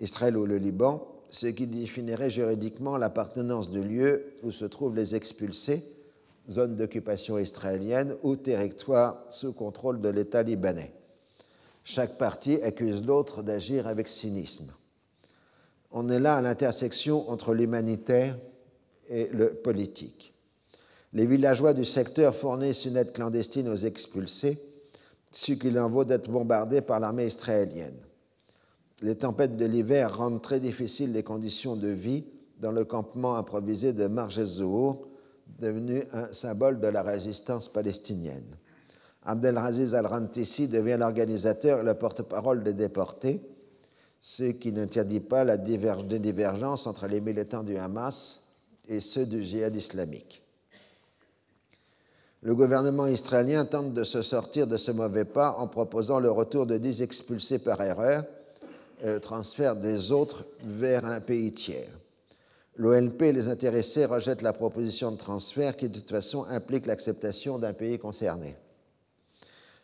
Israël ou le Liban, ce qui définirait juridiquement l'appartenance du lieu où se trouvent les expulsés, zone d'occupation israélienne ou territoire sous contrôle de l'État libanais. Chaque partie accuse l'autre d'agir avec cynisme. On est là à l'intersection entre l'humanitaire et le politique. Les villageois du secteur fournissent une aide clandestine aux expulsés, ce qu'il en vaut d'être bombardés par l'armée israélienne. Les tempêtes de l'hiver rendent très difficiles les conditions de vie dans le campement improvisé de Marjezour, devenu un symbole de la résistance palestinienne. Abdelaziz al-Rantisi devient l'organisateur et le porte-parole des déportés, ce qui n'interdit pas la divergence entre les militants du Hamas et ceux du djihad islamique. Le gouvernement israélien tente de se sortir de ce mauvais pas en proposant le retour de 10 expulsés par erreur et le transfert des autres vers un pays tiers. L'OLP et les intéressés rejettent la proposition de transfert qui, de toute façon, implique l'acceptation d'un pays concerné.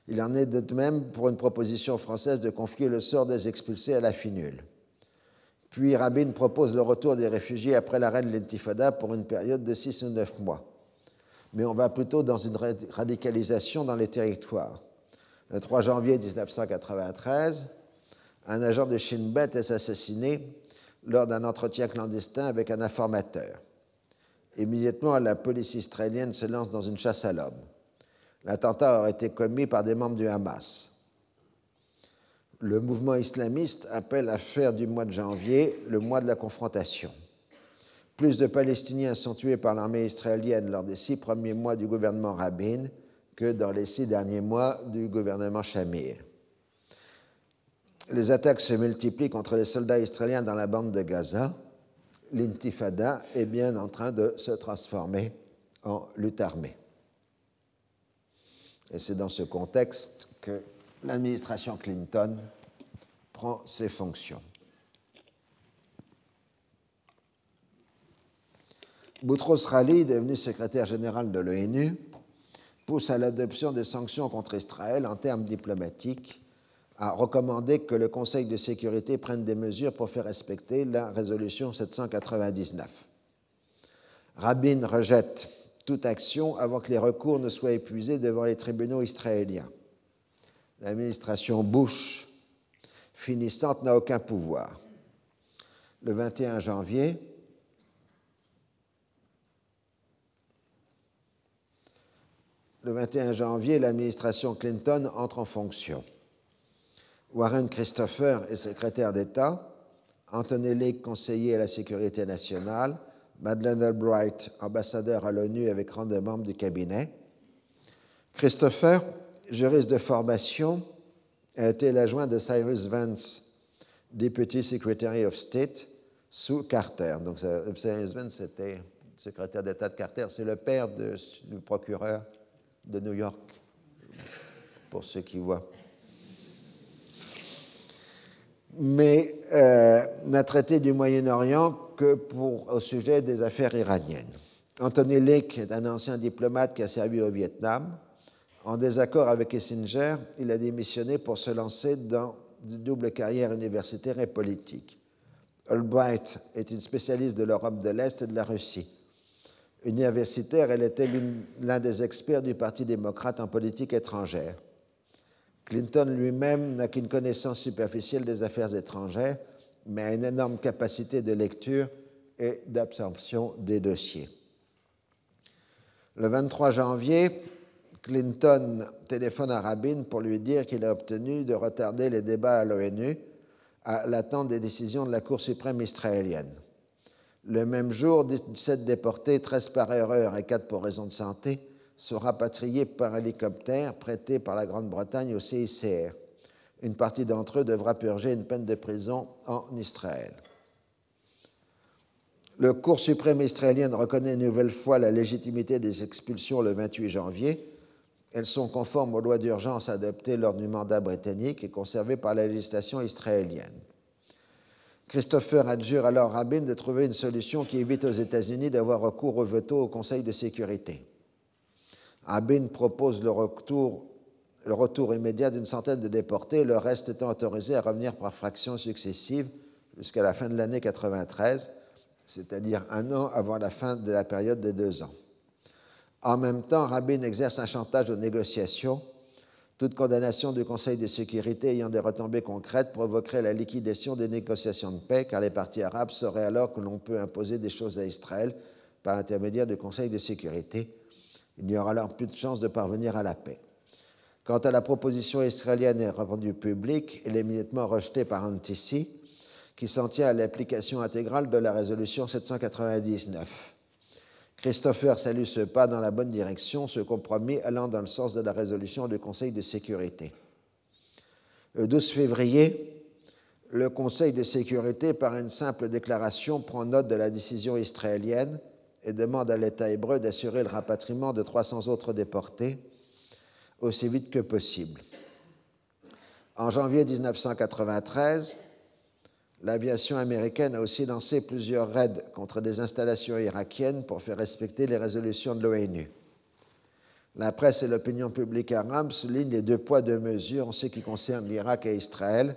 Il en est de même pour une proposition française de confier le sort des expulsés à la finule. Puis Rabin propose le retour des réfugiés après l'arrêt de l'intifada pour une période de six ou neuf mois. Mais on va plutôt dans une radicalisation dans les territoires. Le 3 janvier 1993, un agent de Shin Bet est assassiné lors d'un entretien clandestin avec un informateur. Immédiatement, la police israélienne se lance dans une chasse à l'homme. L'attentat aurait été commis par des membres du Hamas. Le mouvement islamiste appelle à faire du mois de janvier le mois de la confrontation. Plus de Palestiniens sont tués par l'armée israélienne lors des six premiers mois du gouvernement Rabin que dans les six derniers mois du gouvernement Shamir les attaques se multiplient contre les soldats israéliens dans la bande de Gaza. L'intifada est bien en train de se transformer en lutte armée. Et c'est dans ce contexte que l'administration Clinton prend ses fonctions. Boutros Ghali, devenu secrétaire général de l'ONU, pousse à l'adoption des sanctions contre Israël en termes diplomatiques a recommandé que le Conseil de sécurité prenne des mesures pour faire respecter la résolution 799. Rabin rejette toute action avant que les recours ne soient épuisés devant les tribunaux israéliens. L'administration Bush finissante n'a aucun pouvoir. Le 21 janvier, le 21 janvier, l'administration Clinton entre en fonction. Warren Christopher est secrétaire d'État, Anthony Lake, conseiller à la sécurité nationale, Madeleine Albright, ambassadeur à l'ONU avec rang de membre du cabinet. Christopher, juriste de formation, a été l'adjoint de Cyrus Vance, Deputy Secretary of State, sous Carter. Donc Cyrus Vance était secrétaire d'État de Carter, c'est le père du procureur de New York, pour ceux qui voient mais euh, n'a traité du Moyen-Orient que pour, au sujet des affaires iraniennes. Anthony Lake est un ancien diplomate qui a servi au Vietnam. En désaccord avec Kissinger, il a démissionné pour se lancer dans une double carrière universitaire et politique. Albright est une spécialiste de l'Europe de l'Est et de la Russie. Universitaire, elle était l'un des experts du Parti démocrate en politique étrangère. Clinton lui-même n'a qu'une connaissance superficielle des affaires étrangères, mais a une énorme capacité de lecture et d'absorption des dossiers. Le 23 janvier, Clinton téléphone à Rabin pour lui dire qu'il a obtenu de retarder les débats à l'ONU à l'attente des décisions de la Cour suprême israélienne. Le même jour, 17 déportés, 13 par erreur et 4 pour raison de santé, sont rapatriés par hélicoptère prêté par la Grande-Bretagne au CICR. Une partie d'entre eux devra purger une peine de prison en Israël. Le Cour suprême israélienne reconnaît une nouvelle fois la légitimité des expulsions le 28 janvier. Elles sont conformes aux lois d'urgence adoptées lors du mandat britannique et conservées par la législation israélienne. Christopher adjure alors Rabin de trouver une solution qui évite aux États-Unis d'avoir recours au veto au Conseil de sécurité. Abin propose le retour, immédiat d'une centaine de déportés, le reste étant autorisé à revenir par fractions successives jusqu'à la fin de l'année 93, c'est-à-dire un an avant la fin de la période des deux ans. En même temps, Rabin exerce un chantage aux négociations. Toute condamnation du Conseil de sécurité ayant des retombées concrètes provoquerait la liquidation des négociations de paix, car les partis arabes sauraient alors que l'on peut imposer des choses à Israël par l'intermédiaire du Conseil de sécurité. Il n'y aura alors plus de chance de parvenir à la paix. Quant à la proposition israélienne est rendue publique, elle est immédiatement rejetée par Antissi, qui s'en tient à l'application intégrale de la résolution 799. Christopher salue ce pas dans la bonne direction, ce compromis allant dans le sens de la résolution du Conseil de sécurité. Le 12 février, le Conseil de sécurité, par une simple déclaration, prend note de la décision israélienne et demande à l'État hébreu d'assurer le rapatriement de 300 autres déportés aussi vite que possible. En janvier 1993, l'aviation américaine a aussi lancé plusieurs raids contre des installations irakiennes pour faire respecter les résolutions de l'ONU. La presse et l'opinion publique arabe soulignent les deux poids, deux mesures en ce qui concerne l'Irak et Israël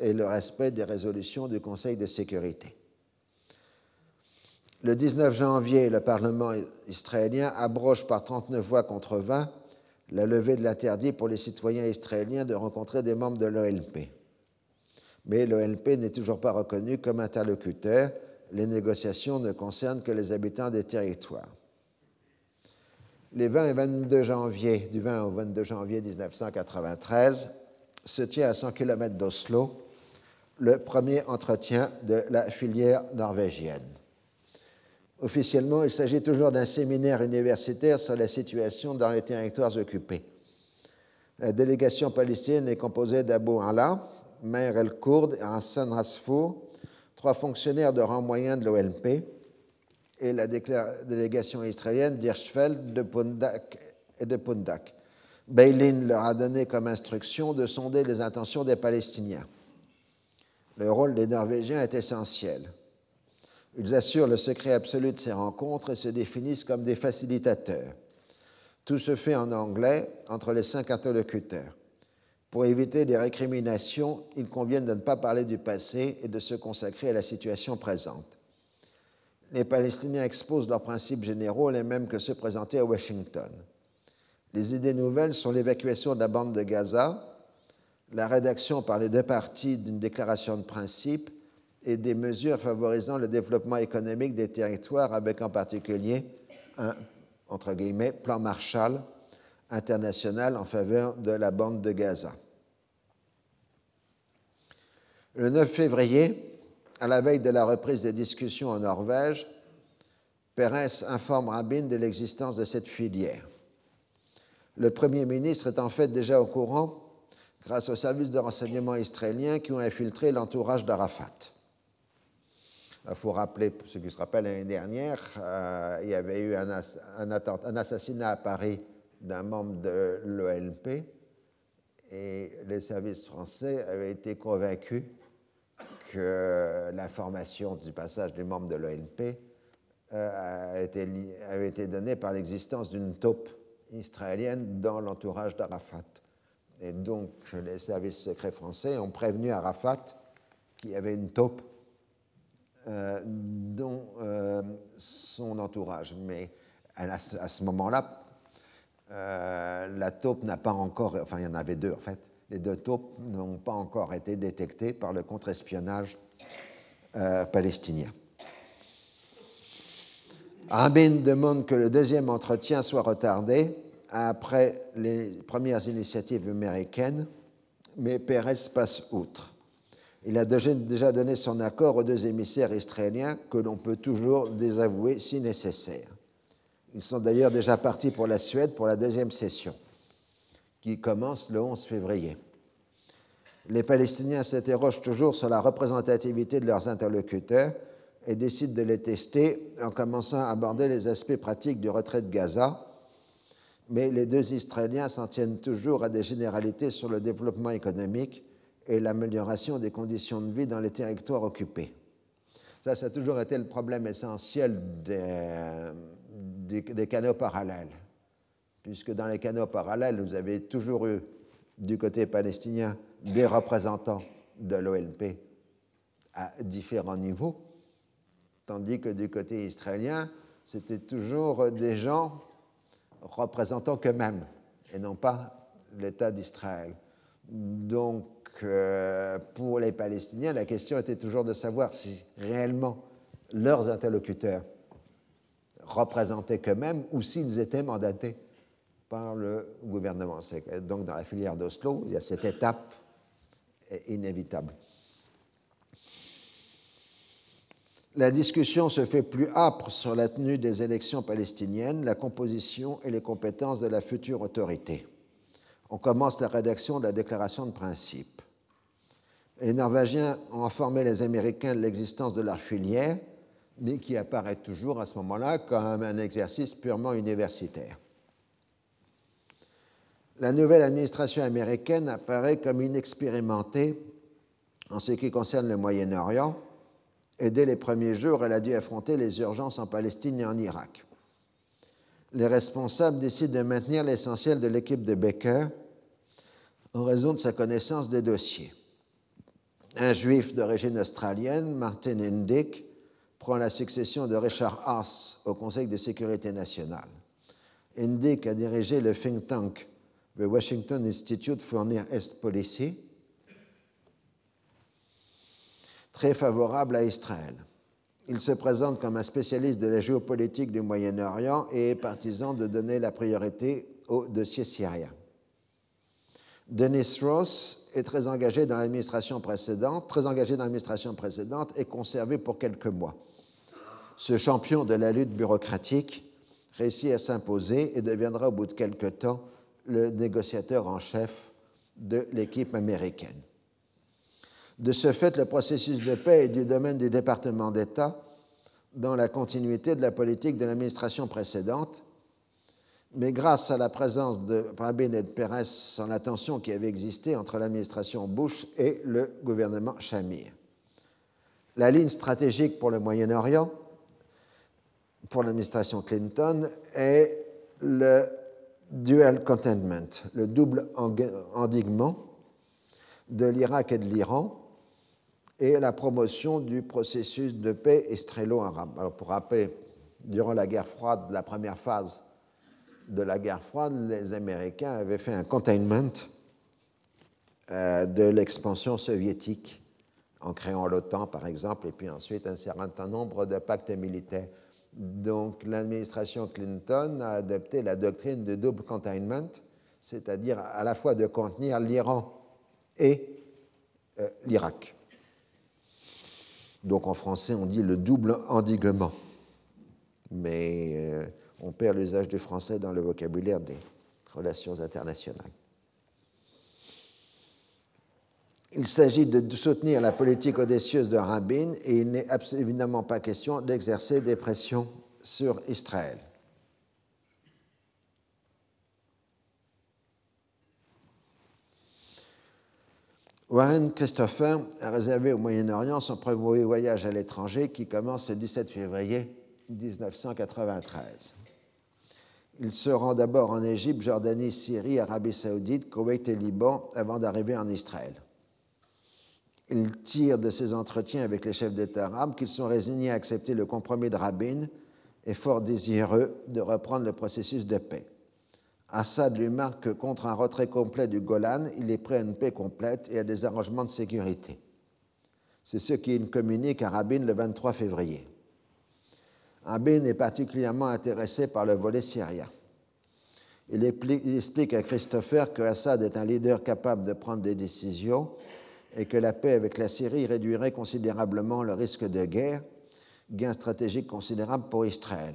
et le respect des résolutions du Conseil de sécurité. Le 19 janvier, le Parlement israélien abroge par 39 voix contre 20 la levée de l'interdit pour les citoyens israéliens de rencontrer des membres de l'OLP. Mais l'OLP n'est toujours pas reconnu comme interlocuteur. Les négociations ne concernent que les habitants des territoires. Les 20 et 22 janvier, du 20 au 22 janvier 1993, se tient à 100 km d'Oslo le premier entretien de la filière norvégienne. Officiellement, il s'agit toujours d'un séminaire universitaire sur la situation dans les territoires occupés. La délégation palestinienne est composée d'Abou Allah, Meir El-Kourd et Hassan Rasfour, trois fonctionnaires de rang moyen de l'OLP, et la délégation israélienne d'Hirschfeld, de Pundak et de Pundak. Beilin leur a donné comme instruction de sonder les intentions des Palestiniens. Le rôle des Norvégiens est essentiel. Ils assurent le secret absolu de ces rencontres et se définissent comme des facilitateurs. Tout se fait en anglais entre les cinq interlocuteurs. Pour éviter des récriminations, il convient de ne pas parler du passé et de se consacrer à la situation présente. Les Palestiniens exposent leurs principes généraux, les mêmes que ceux présentés à Washington. Les idées nouvelles sont l'évacuation de la bande de Gaza, la rédaction par les deux parties d'une déclaration de principe et des mesures favorisant le développement économique des territoires, avec en particulier un plan Marshall international en faveur de la bande de Gaza. Le 9 février, à la veille de la reprise des discussions en Norvège, Pérez informe Rabin de l'existence de cette filière. Le Premier ministre est en fait déjà au courant grâce aux services de renseignement israéliens qui ont infiltré l'entourage d'Arafat. Il faut rappeler, pour ceux qui se rappellent, l'année dernière, euh, il y avait eu un, assassinat à Paris d'un membre de l'OLP et les services français avaient été convaincus que l'information du passage des membres de l'OLP euh, avait été donnée par l'existence d'une taupe israélienne dans l'entourage d'Arafat. Et donc les services secrets français ont prévenu Arafat qu'il y avait une taupe euh, dans euh, son entourage. Mais à, ce moment-là, euh, la taupe n'a pas encore, enfin il y en avait deux en fait, les deux taupes n'ont pas encore été détectées par le contre-espionnage palestinien. Rabin demande que le deuxième entretien soit retardé après les premières initiatives américaines, mais Pérez passe outre. Il a déjà donné son accord aux deux émissaires israéliens que l'on peut toujours désavouer si nécessaire. Ils sont d'ailleurs déjà partis pour la Suède pour la deuxième session, qui commence le 11 février. Les Palestiniens s'interrogent toujours sur la représentativité de leurs interlocuteurs et décident de les tester en commençant à aborder les aspects pratiques du retrait de Gaza, mais les deux Israéliens s'en tiennent toujours à des généralités sur le développement économique et l'amélioration des conditions de vie dans les territoires occupés. Ça, ça a toujours été le problème essentiel des, des, canaux parallèles, puisque dans les canaux parallèles, vous avez toujours eu du côté palestinien des représentants de l'OLP à différents niveaux, tandis que du côté israélien, c'était toujours des gens représentant qu'eux-mêmes et non pas l'État d'Israël. Donc, euh, pour les Palestiniens, la question était toujours de savoir si réellement leurs interlocuteurs représentaient qu'eux-mêmes ou s'ils étaient mandatés par le gouvernement. Donc, dans la filière d'Oslo, il y a cette étape inévitable. La discussion se fait plus âpre sur la tenue des élections palestiniennes, la composition et les compétences de la future autorité. On commence la rédaction de la déclaration de principe. Les Norvégiens ont informé les Américains de l'existence de leur filière, mais qui apparaît toujours à ce moment-là comme un exercice purement universitaire. La nouvelle administration américaine apparaît comme inexpérimentée en ce qui concerne le Moyen-Orient, et dès les premiers jours, elle a dû affronter les urgences en Palestine et en Irak. Les responsables décident de maintenir l'essentiel de l'équipe de Baker en raison de sa connaissance des dossiers. Un juif d'origine australienne, Martin Indyk, prend la succession de Richard Haas au Conseil de sécurité nationale. Indyk a dirigé le think tank the Washington Institute for Near East Policy, très favorable à Israël. Il se présente comme un spécialiste de la géopolitique du Moyen-Orient et est partisan de donner la priorité au dossier syrien. Dennis Ross est très engagé dans l'administration précédente, très engagé dans l'administration précédente et conservé pour quelques mois. Ce champion de la lutte bureaucratique réussit à s'imposer et deviendra au bout de quelques temps le négociateur en chef de l'équipe américaine. De ce fait, le processus de paix est du domaine du département d'État dans la continuité de la politique de l'administration précédente, mais grâce à la présence de Rabin et de Pérez sans la tension qui avait existé entre l'administration Bush et le gouvernement Shamir. La ligne stratégique pour le Moyen-Orient, pour l'administration Clinton, est le dual containment, le double endiguement de l'Irak et de l'Iran, et la promotion du processus de paix israélo-arabe. Alors pour rappeler, durant la guerre froide, la première phase de la guerre froide, les Américains avaient fait un containment euh, de l'expansion soviétique en créant l'OTAN, par exemple, et puis ensuite un certain nombre de pactes militaires. Donc l'administration Clinton a adopté la doctrine de double containment, c'est-à-dire à la fois de contenir l'Iran et euh, l'Irak. Donc en français, on dit le double endiguement. Mais euh, on perd l'usage du français dans le vocabulaire des relations internationales. Il s'agit de soutenir la politique audacieuse de Rabin et il n'est évidemment pas question d'exercer des pressions sur Israël. Warren Christopher a réservé au Moyen-Orient son premier voyage à l'étranger qui commence le 17 février 1993. Il se rend d'abord en Égypte, Jordanie, Syrie, Arabie saoudite, Koweït et Liban avant d'arriver en Israël. Il tire de ses entretiens avec les chefs d'État arabes qu'ils sont résignés à accepter le compromis de Rabin et fort désireux de reprendre le processus de paix. Assad lui marque que contre un retrait complet du Golan, il est prêt à une paix complète et à des arrangements de sécurité. C'est ce qu'il communique à Rabin le 23 février. Rabin est particulièrement intéressé par le volet syrien. Il explique à Christopher que Assad est un leader capable de prendre des décisions et que la paix avec la Syrie réduirait considérablement le risque de guerre, gain stratégique considérable pour Israël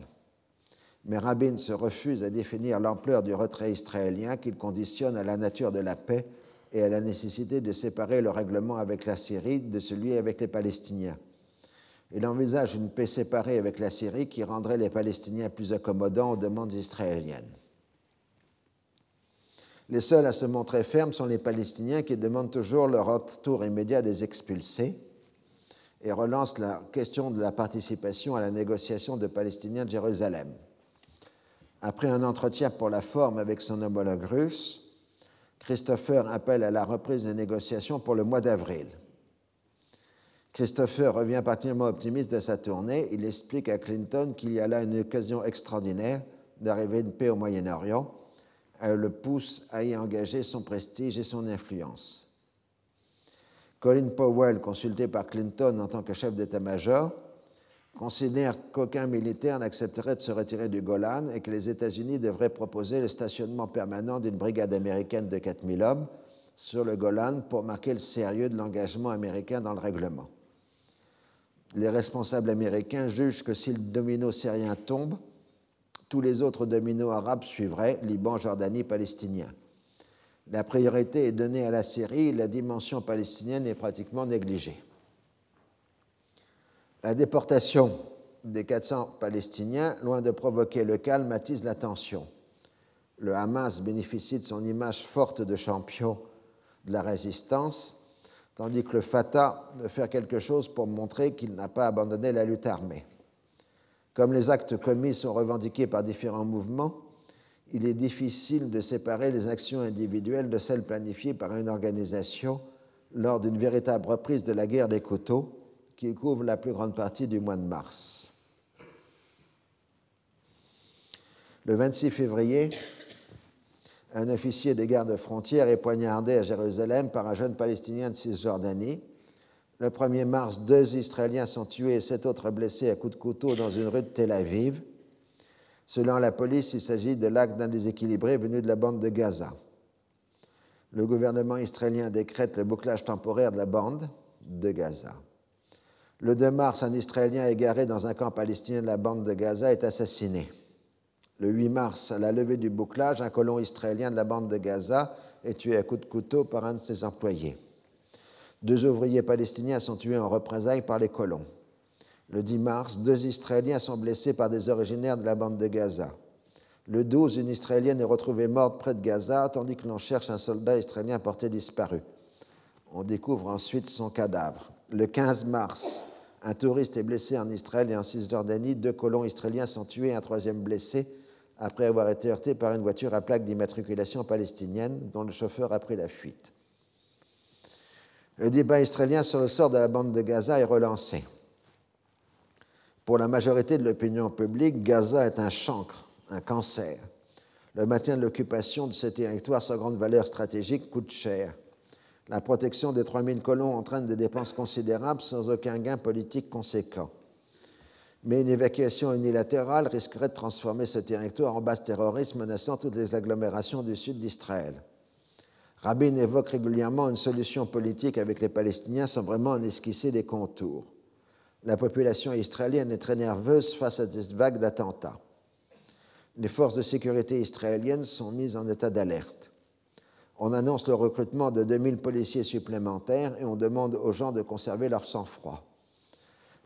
mais Rabin se refuse à définir l'ampleur du retrait israélien qu'il conditionne à la nature de la paix et à la nécessité de séparer le règlement avec la Syrie de celui avec les Palestiniens. Il envisage une paix séparée avec la Syrie qui rendrait les Palestiniens plus accommodants aux demandes israéliennes. Les seuls à se montrer fermes sont les Palestiniens qui demandent toujours le retour immédiat des expulsés et relancent la question de la participation à la négociation de Palestiniens de Jérusalem. Après un entretien pour la forme avec son homologue russe, Christopher appelle à la reprise des négociations pour le mois d'avril. Christopher revient particulièrement optimiste de sa tournée. Il explique à Clinton qu'il y a là une occasion extraordinaire d'arriver une paix au Moyen-Orient. Elle le pousse à y engager son prestige et son influence. Colin Powell, consulté par Clinton en tant que chef d'état-major, considère qu'aucun militaire n'accepterait de se retirer du Golan et que les États-Unis devraient proposer le stationnement permanent d'une brigade américaine de 4000 hommes sur le Golan pour marquer le sérieux de l'engagement américain dans le règlement. Les responsables américains jugent que si le domino syrien tombe, tous les autres dominos arabes suivraient, Liban, Jordanie, Palestinien. La priorité est donnée à la Syrie, la dimension palestinienne est pratiquement négligée. La déportation des 400 Palestiniens, loin de provoquer le calme, attise la tension. Le Hamas bénéficie de son image forte de champion de la résistance, tandis que le Fatah veut faire quelque chose pour montrer qu'il n'a pas abandonné la lutte armée. Comme les actes commis sont revendiqués par différents mouvements, il est difficile de séparer les actions individuelles de celles planifiées par une organisation lors d'une véritable reprise de la guerre des couteaux qui couvre la plus grande partie du mois de mars. Le 26 février, un officier de garde frontière est poignardé à Jérusalem par un jeune Palestinien de Cisjordanie. Le 1er mars, deux Israéliens sont tués et sept autres blessés à coups de couteau dans une rue de Tel Aviv. Selon la police, il s'agit de l'acte d'un déséquilibré venu de la bande de Gaza. Le gouvernement israélien décrète le bouclage temporaire de la bande de Gaza. Le 2 mars, un Israélien égaré dans un camp palestinien de la bande de Gaza est assassiné. Le 8 mars, à la levée du bouclage, un colon israélien de la bande de Gaza est tué à coups de couteau par un de ses employés. Deux ouvriers palestiniens sont tués en représailles par les colons. Le 10 mars, deux Israéliens sont blessés par des originaires de la bande de Gaza. Le 12, une Israélienne est retrouvée morte près de Gaza, tandis que l'on cherche un soldat israélien porté disparu. On découvre ensuite son cadavre. Le 15 mars, un touriste est blessé en Israël et en Cisjordanie. Deux colons israéliens sont tués et un troisième blessé après avoir été heurté par une voiture à plaque d'immatriculation palestinienne dont le chauffeur a pris la fuite. Le débat israélien sur le sort de la bande de Gaza est relancé. Pour la majorité de l'opinion publique, Gaza est un chancre, un cancer. Le maintien de l'occupation de ce territoire sans grande valeur stratégique coûte cher. La protection des 3000 colons entraîne des dépenses considérables sans aucun gain politique conséquent mais une évacuation unilatérale risquerait de transformer ce territoire en base terroriste menaçant toutes les agglomérations du sud d'Israël. Rabin évoque régulièrement une solution politique avec les Palestiniens sans vraiment en esquisser les contours. La population israélienne est très nerveuse face à cette vague d'attentats. Les forces de sécurité israéliennes sont mises en état d'alerte. On annonce le recrutement de 2000 policiers supplémentaires et on demande aux gens de conserver leur sang-froid.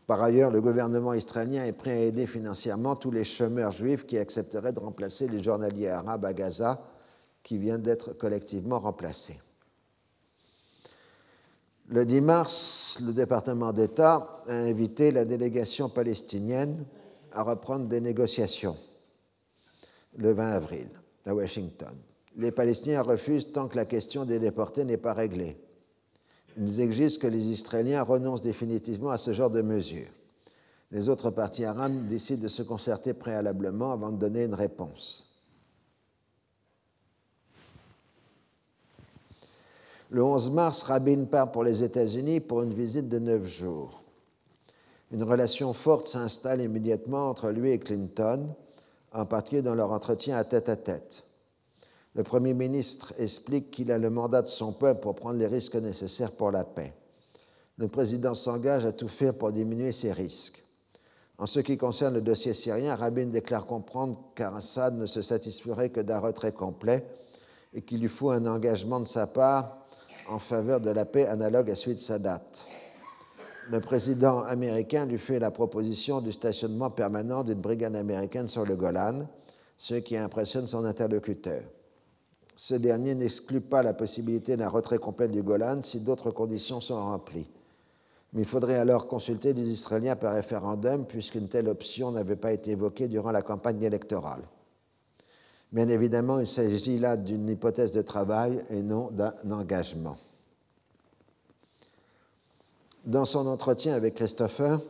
Par ailleurs, le gouvernement israélien est prêt à aider financièrement tous les chômeurs juifs qui accepteraient de remplacer les journaliers arabes à Gaza qui viennent d'être collectivement remplacés. Le 10 mars, le département d'État a invité la délégation palestinienne à reprendre des négociations le 20 avril à Washington. Les Palestiniens refusent tant que la question des déportés n'est pas réglée. Ils exigent que les Israéliens renoncent définitivement à ce genre de mesures. Les autres partis arabes décident de se concerter préalablement avant de donner une réponse. Le 11 mars, Rabin part pour les États-Unis pour une visite de neuf jours. Une relation forte s'installe immédiatement entre lui et Clinton, en particulier dans leur entretien à tête à tête. Le Premier ministre explique qu'il a le mandat de son peuple pour prendre les risques nécessaires pour la paix. Le président s'engage à tout faire pour diminuer ces risques. En ce qui concerne le dossier syrien, Rabin déclare comprendre qu'Assad ne se satisferait que d'un retrait complet et qu'il lui faut un engagement de sa part en faveur de la paix analogue à celui de Sadat. Le président américain lui fait la proposition du stationnement permanent d'une brigade américaine sur le Golan, ce qui impressionne son interlocuteur. Ce dernier n'exclut pas la possibilité d'un retrait complet du Golan si d'autres conditions sont remplies. Mais il faudrait alors consulter les Israéliens par référendum, puisqu'une telle option n'avait pas été évoquée durant la campagne électorale. Bien évidemment, il s'agit là d'une hypothèse de travail et non d'un engagement. Dans son entretien avec Christopher,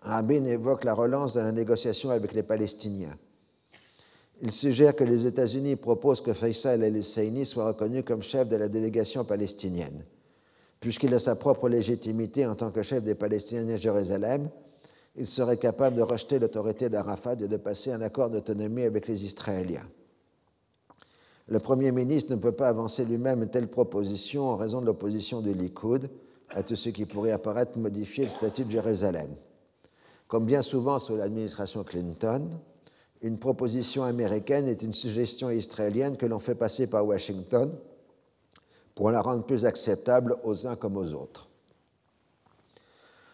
Rabin évoque la relance de la négociation avec les Palestiniens. Il suggère que les États-Unis proposent que Faisal el-Husseini soit reconnu comme chef de la délégation palestinienne. Puisqu'il a sa propre légitimité en tant que chef des Palestiniens à Jérusalem, il serait capable de rejeter l'autorité d'Arafat et de passer un accord d'autonomie avec les Israéliens. Le Premier ministre ne peut pas avancer lui-même une telle proposition en raison de l'opposition du Likoud à tout ce qui pourrait apparaître modifier le statut de Jérusalem. Comme bien souvent sous l'administration Clinton, une proposition américaine est une suggestion israélienne que l'on fait passer par Washington pour la rendre plus acceptable aux uns comme aux autres.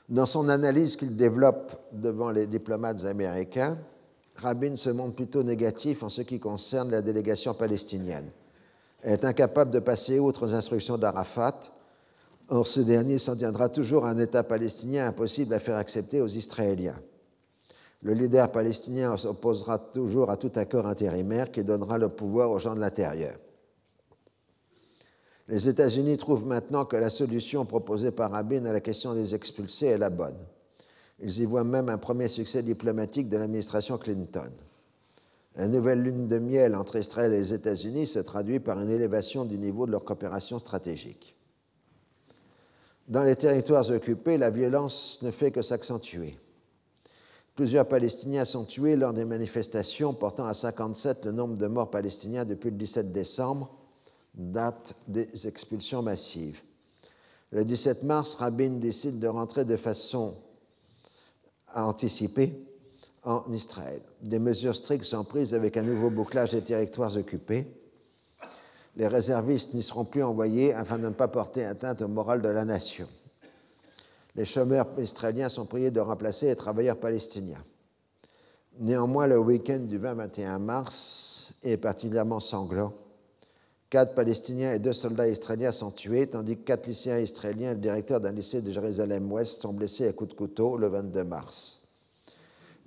Dans son analyse qu'il développe devant les diplomates américains, Rabin se montre plutôt négatif en ce qui concerne la délégation palestinienne. Elle est incapable de passer outre aux instructions d'Arafat. Or, ce dernier s'en tiendra toujours à un État palestinien impossible à faire accepter aux Israéliens. Le leader palestinien s'opposera toujours à tout accord intérimaire qui donnera le pouvoir aux gens de l'intérieur. Les États-Unis trouvent maintenant que la solution proposée par Rabin à la question des expulsés est la bonne. Ils y voient même un premier succès diplomatique de l'administration Clinton. La nouvelle lune de miel entre Israël et les États-Unis se traduit par une élévation du niveau de leur coopération stratégique. Dans les territoires occupés, la violence ne fait que s'accentuer. Plusieurs Palestiniens sont tués lors des manifestations, portant à 57 le nombre de morts palestiniens depuis le 17 décembre, date des expulsions massives. Le 17 mars, Rabin décide de rentrer de façon anticipée en Israël. Des mesures strictes sont prises avec un nouveau bouclage des territoires occupés. Les réservistes n'y seront plus envoyés afin de ne pas porter atteinte au moral de la nation les chômeurs israéliens sont priés de remplacer les travailleurs palestiniens. Néanmoins, le week-end du 20-21 mars est particulièrement sanglant. Quatre Palestiniens et deux soldats israéliens sont tués, tandis que quatre lycéens israéliens et le directeur d'un lycée de Jérusalem-Ouest sont blessés à coups de couteau le 22 mars.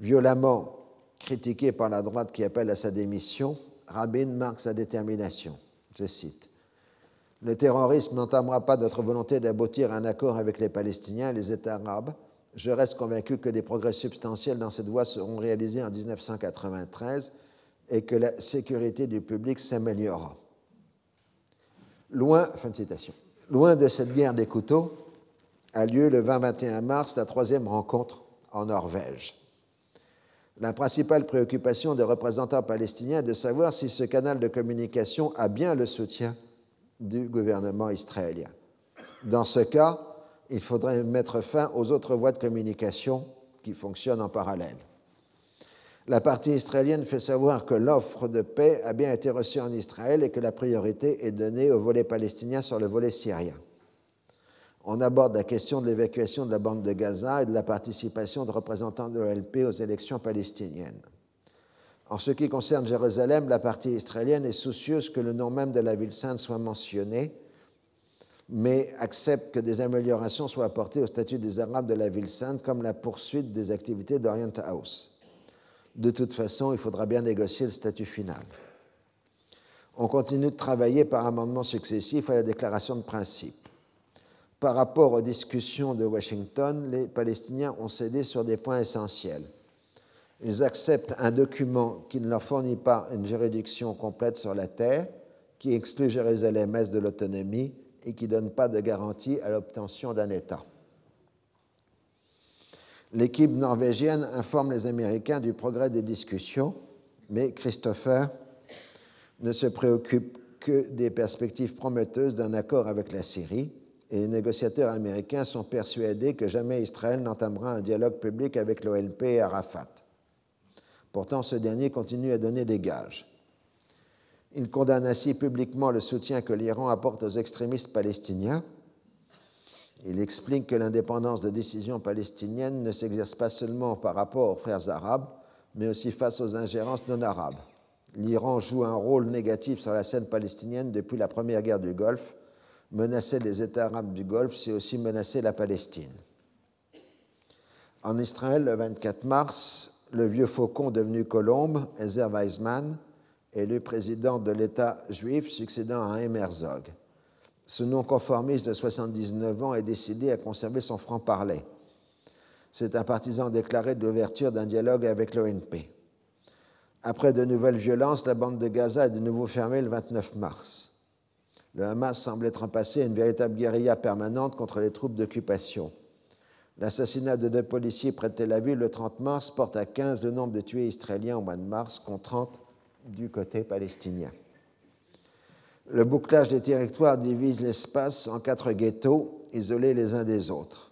Violemment critiqué par la droite qui appelle à sa démission, Rabin marque sa détermination. Je cite le terrorisme n'entamera pas notre volonté d'aboutir à un accord avec les Palestiniens et les États arabes. Je reste convaincu que des progrès substantiels dans cette voie seront réalisés en 1993 et que la sécurité du public s'améliorera. Loin, de de cette guerre des couteaux, a lieu le 20-21 mars la troisième rencontre en Norvège. La principale préoccupation des représentants palestiniens est de savoir si ce canal de communication a bien le soutien du gouvernement israélien. Dans ce cas, il faudrait mettre fin aux autres voies de communication qui fonctionnent en parallèle. La partie israélienne fait savoir que l'offre de paix a bien été reçue en Israël et que la priorité est donnée au volet palestinien sur le volet syrien. On aborde la question de l'évacuation de la bande de Gaza et de la participation de représentants de l'OLP aux élections palestiniennes. En ce qui concerne Jérusalem, la partie israélienne est soucieuse que le nom même de la ville sainte soit mentionné, mais accepte que des améliorations soient apportées au statut des Arabes de la ville sainte, comme la poursuite des activités d'Orient House. De toute façon, il faudra bien négocier le statut final. On continue de travailler par amendements successifs à la déclaration de principe. Par rapport aux discussions de Washington, les Palestiniens ont cédé sur des points essentiels ils acceptent un document qui ne leur fournit pas une juridiction complète sur la terre, qui exclut Jérusalem-Est de l'autonomie et qui ne donne pas de garantie à l'obtention d'un État. L'équipe norvégienne informe les Américains du progrès des discussions, mais Christopher ne se préoccupe que des perspectives prometteuses d'un accord avec la Syrie, et les négociateurs américains sont persuadés que jamais Israël n'entamera un dialogue public avec l'OLP et Arafat. Pourtant, ce dernier continue à donner des gages. Il condamne ainsi publiquement le soutien que l'Iran apporte aux extrémistes palestiniens. Il explique que l'indépendance de décision palestinienne ne s'exerce pas seulement par rapport aux frères arabes, mais aussi face aux ingérences non arabes. L'Iran joue un rôle négatif sur la scène palestinienne depuis la première guerre du Golfe. Menacer les États arabes du Golfe, c'est aussi menacer la Palestine. En Israël, le 24 mars, le vieux faucon devenu colombe, Ezer Weizmann, le président de l'État juif succédant à Herzog. Ce non-conformiste de 79 ans est décidé à conserver son franc-parler. C'est un partisan déclaré de l'ouverture d'un dialogue avec l'ONP. Après de nouvelles violences, la bande de Gaza est de nouveau fermée le 29 mars. Le Hamas semble être passé à une véritable guérilla permanente contre les troupes d'occupation. L'assassinat de deux policiers près de Tel Aviv le 30 mars porte à 15 le nombre de tués israéliens au mois de mars, contre 30 du côté palestinien. Le bouclage des territoires divise l'espace en quatre ghettos isolés les uns des autres.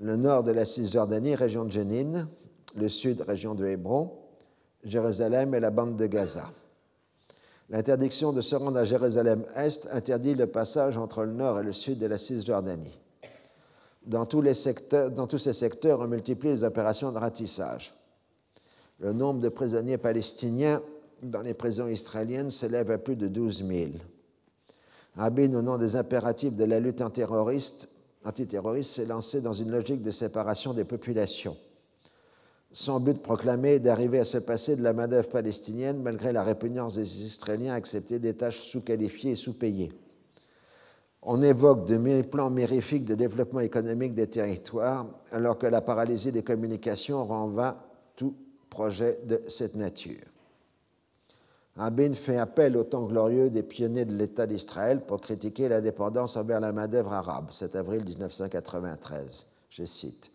Le nord de la Cisjordanie, région de Jenin, le sud, région de Hébron, Jérusalem et la bande de Gaza. L'interdiction de se rendre à Jérusalem-Est interdit le passage entre le nord et le sud de la Cisjordanie. Dans tous, dans tous ces secteurs, on multiplie les opérations de ratissage. Le nombre de prisonniers palestiniens dans les prisons israéliennes s'élève à plus de 12 000. Rabin, au nom des impératifs de la lutte antiterroriste, s'est lancé dans une logique de séparation des populations. Son but proclamé est d'arriver à se passer de la main-d'œuvre palestinienne malgré la répugnance des Israéliens à accepter des tâches sous-qualifiées et sous-payées. On évoque de plans mirifiques de développement économique des territoires, alors que la paralysie des communications rend vain tout projet de cette nature. Rabin fait appel au temps glorieux des pionniers de l'État d'Israël pour critiquer la dépendance envers la main-d'œuvre arabe, 7 avril 1993. Je cite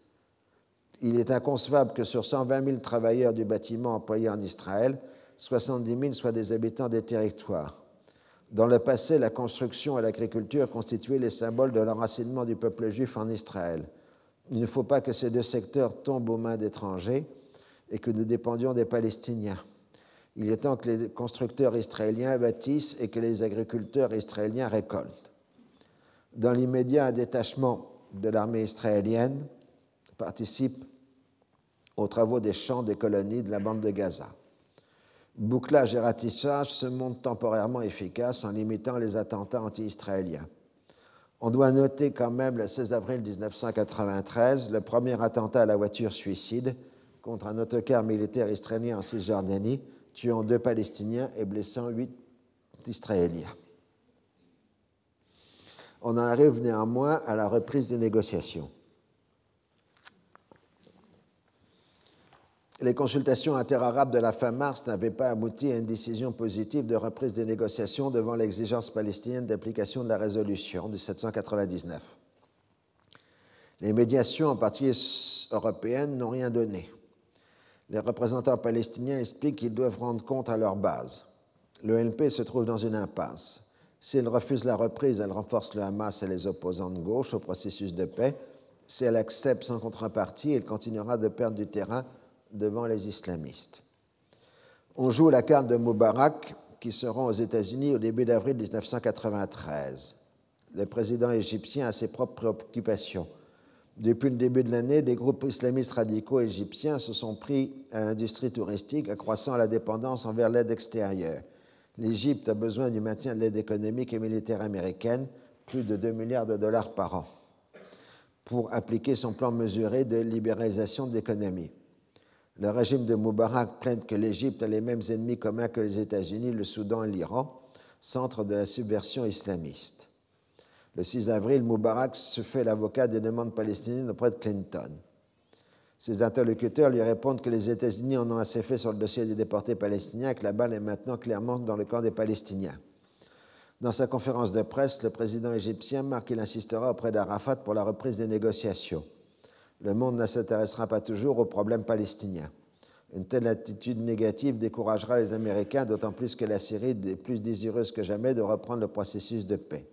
Il est inconcevable que sur 120 000 travailleurs du bâtiment employés en Israël, 70 000 soient des habitants des territoires. Dans le passé, la construction et l'agriculture constituaient les symboles de l'enracinement du peuple juif en Israël. Il ne faut pas que ces deux secteurs tombent aux mains d'étrangers et que nous dépendions des Palestiniens. Il est temps que les constructeurs israéliens bâtissent et que les agriculteurs israéliens récoltent. Dans l'immédiat, un détachement de l'armée israélienne participe aux travaux des champs des colonies de la bande de Gaza. Bouclage et ratissage se montrent temporairement efficaces en limitant les attentats anti-israéliens. On doit noter quand même le 16 avril 1993 le premier attentat à la voiture suicide contre un autocar militaire israélien en Cisjordanie tuant deux Palestiniens et blessant huit Israéliens. On en arrive néanmoins à la reprise des négociations. Les consultations interarabes de la fin mars n'avaient pas abouti à une décision positive de reprise des négociations devant l'exigence palestinienne d'application de la résolution 1799. Les médiations, en particulier européennes, n'ont rien donné les représentants palestiniens expliquent qu'ils doivent rendre compte à leur base. L'ONP se trouve dans une impasse. Si elle refuse la reprise, elle renforce le Hamas et les opposants de gauche au processus de paix. Si elle accepte sans contrepartie, elle continuera de perdre du terrain devant les islamistes. On joue la carte de Moubarak, qui se rend aux États-Unis au début d'avril 1993. Le président égyptien a ses propres préoccupations. Depuis le début de l'année, des groupes islamistes radicaux égyptiens se sont pris à l'industrie touristique, accroissant la dépendance envers l'aide extérieure. L'Égypte a besoin du maintien de l'aide économique et militaire américaine, plus de 2 milliards de dollars par an, pour appliquer son plan mesuré de libéralisation de l'économie. Le régime de Moubarak plainte que l'Égypte a les mêmes ennemis communs que les États-Unis, le Soudan et l'Iran, centre de la subversion islamiste. Le 6 avril, Moubarak se fait l'avocat des demandes palestiniennes auprès de Clinton. Ses interlocuteurs lui répondent que les États-Unis en ont assez fait sur le dossier des déportés palestiniens que la balle est maintenant clairement dans le camp des Palestiniens. Dans sa conférence de presse, le président égyptien marque qu'il insistera auprès d'Arafat pour la reprise des négociations. Le monde ne s'intéressera pas toujours aux problèmes palestiniens. Une telle attitude négative découragera les Américains, d'autant plus que la Syrie est plus désireuse que jamais de reprendre le processus de paix.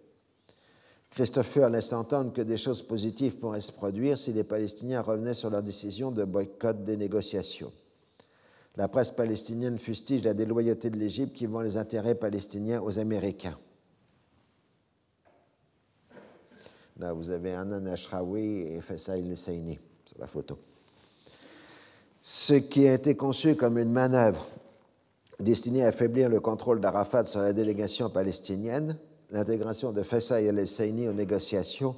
Christopher laisse entendre que des choses positives pourraient se produire si les Palestiniens revenaient sur leur décision de boycott des négociations. La presse palestinienne fustige la déloyauté de l'Égypte qui vend les intérêts palestiniens aux Américains. Là, vous avez Anan Ashraoui et Faisal Husseini sur la photo. Ce qui a été conçu comme une manœuvre destinée à affaiblir le contrôle d'Arafat sur la délégation palestinienne l'intégration de Faisal el-Saini aux négociations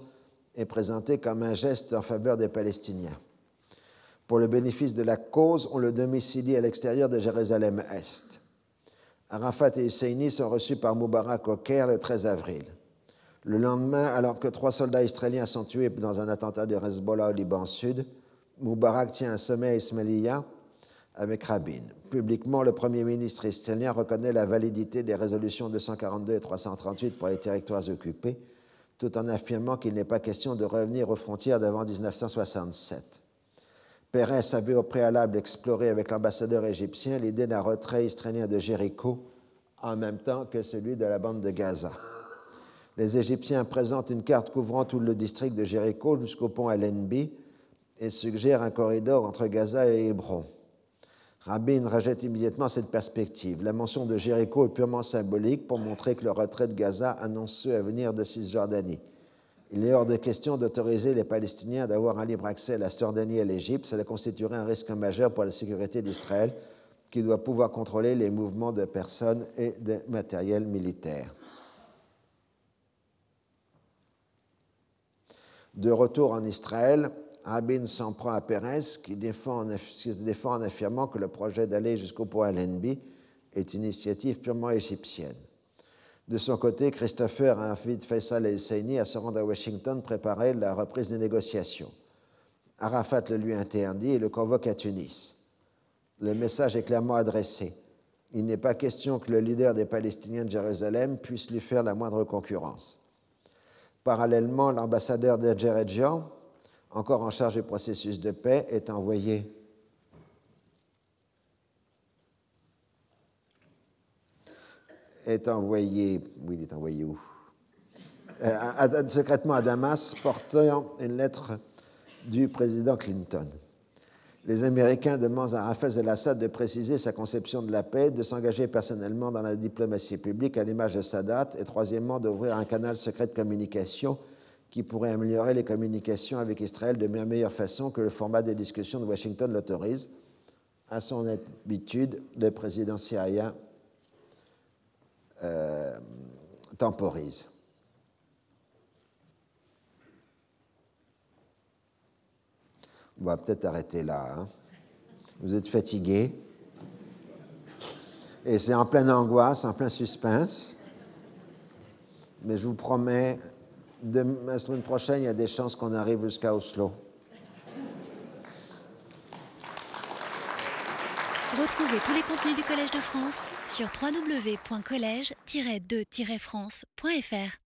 est présentée comme un geste en faveur des Palestiniens. Pour le bénéfice de la cause, on le domicilie à l'extérieur de Jérusalem-Est. Arafat et Husseini sont reçus par Moubarak au Caire le 13 avril. Le lendemain, alors que trois soldats israéliens sont tués dans un attentat de Hezbollah au Liban Sud, Moubarak tient un sommet à Ismailia avec Rabin. Publiquement, le Premier ministre israélien reconnaît la validité des résolutions 242 et 338 pour les territoires occupés, tout en affirmant qu'il n'est pas question de revenir aux frontières d'avant 1967. Pérez avait au préalable exploré avec l'ambassadeur égyptien l'idée d'un retrait israélien de Jéricho en même temps que celui de la bande de Gaza. Les Égyptiens présentent une carte couvrant tout le district de Jéricho jusqu'au pont Allenby et suggèrent un corridor entre Gaza et Hébron. Rabin rejette immédiatement cette perspective. La mention de Jéricho est purement symbolique pour montrer que le retrait de Gaza annonce ceux à venir de Cisjordanie. Il est hors de question d'autoriser les Palestiniens d'avoir un libre accès à la Jordanie et à l'Égypte. Cela constituerait un risque majeur pour la sécurité d'Israël, qui doit pouvoir contrôler les mouvements de personnes et de matériel militaire. De retour en Israël, Rabin s'en prend à Pérez, qui, défend en, se défend en affirmant que le projet d'aller jusqu'au pont Allenby est une initiative purement égyptienne. De son côté, Christopher invite Faisal el-Husseini à se rendre à Washington préparer la reprise des négociations. Arafat le lui interdit et le convoque à Tunis. Le message est clairement adressé. Il n'est pas question que le leader des Palestiniens de Jérusalem puisse lui faire la moindre concurrence. Parallèlement, l'ambassadeur d'Adjeredjian, encore en charge du processus de paix, est envoyé est envoyé, oui, il est envoyé où? Euh, Secrètement à Damas, portant une lettre du président Clinton. Les Américains demandent à Hafez el-Assad de préciser sa conception de la paix, de s'engager personnellement dans la diplomatie publique à l'image de Sadat, et troisièmement, d'ouvrir un canal secret de communication qui pourrait améliorer les communications avec Israël de meilleure façon que le format des discussions de Washington l'autorise. À son habitude, le président syrien euh, temporise. On va peut-être arrêter là. Hein. Vous êtes fatigué. Et c'est en pleine angoisse, en plein suspense. Mais je vous promets la semaine prochaine, il y a des chances qu'on arrive jusqu'à Oslo. Retrouvez tous les contenus du Collège de France sur www.colège-2-france.fr.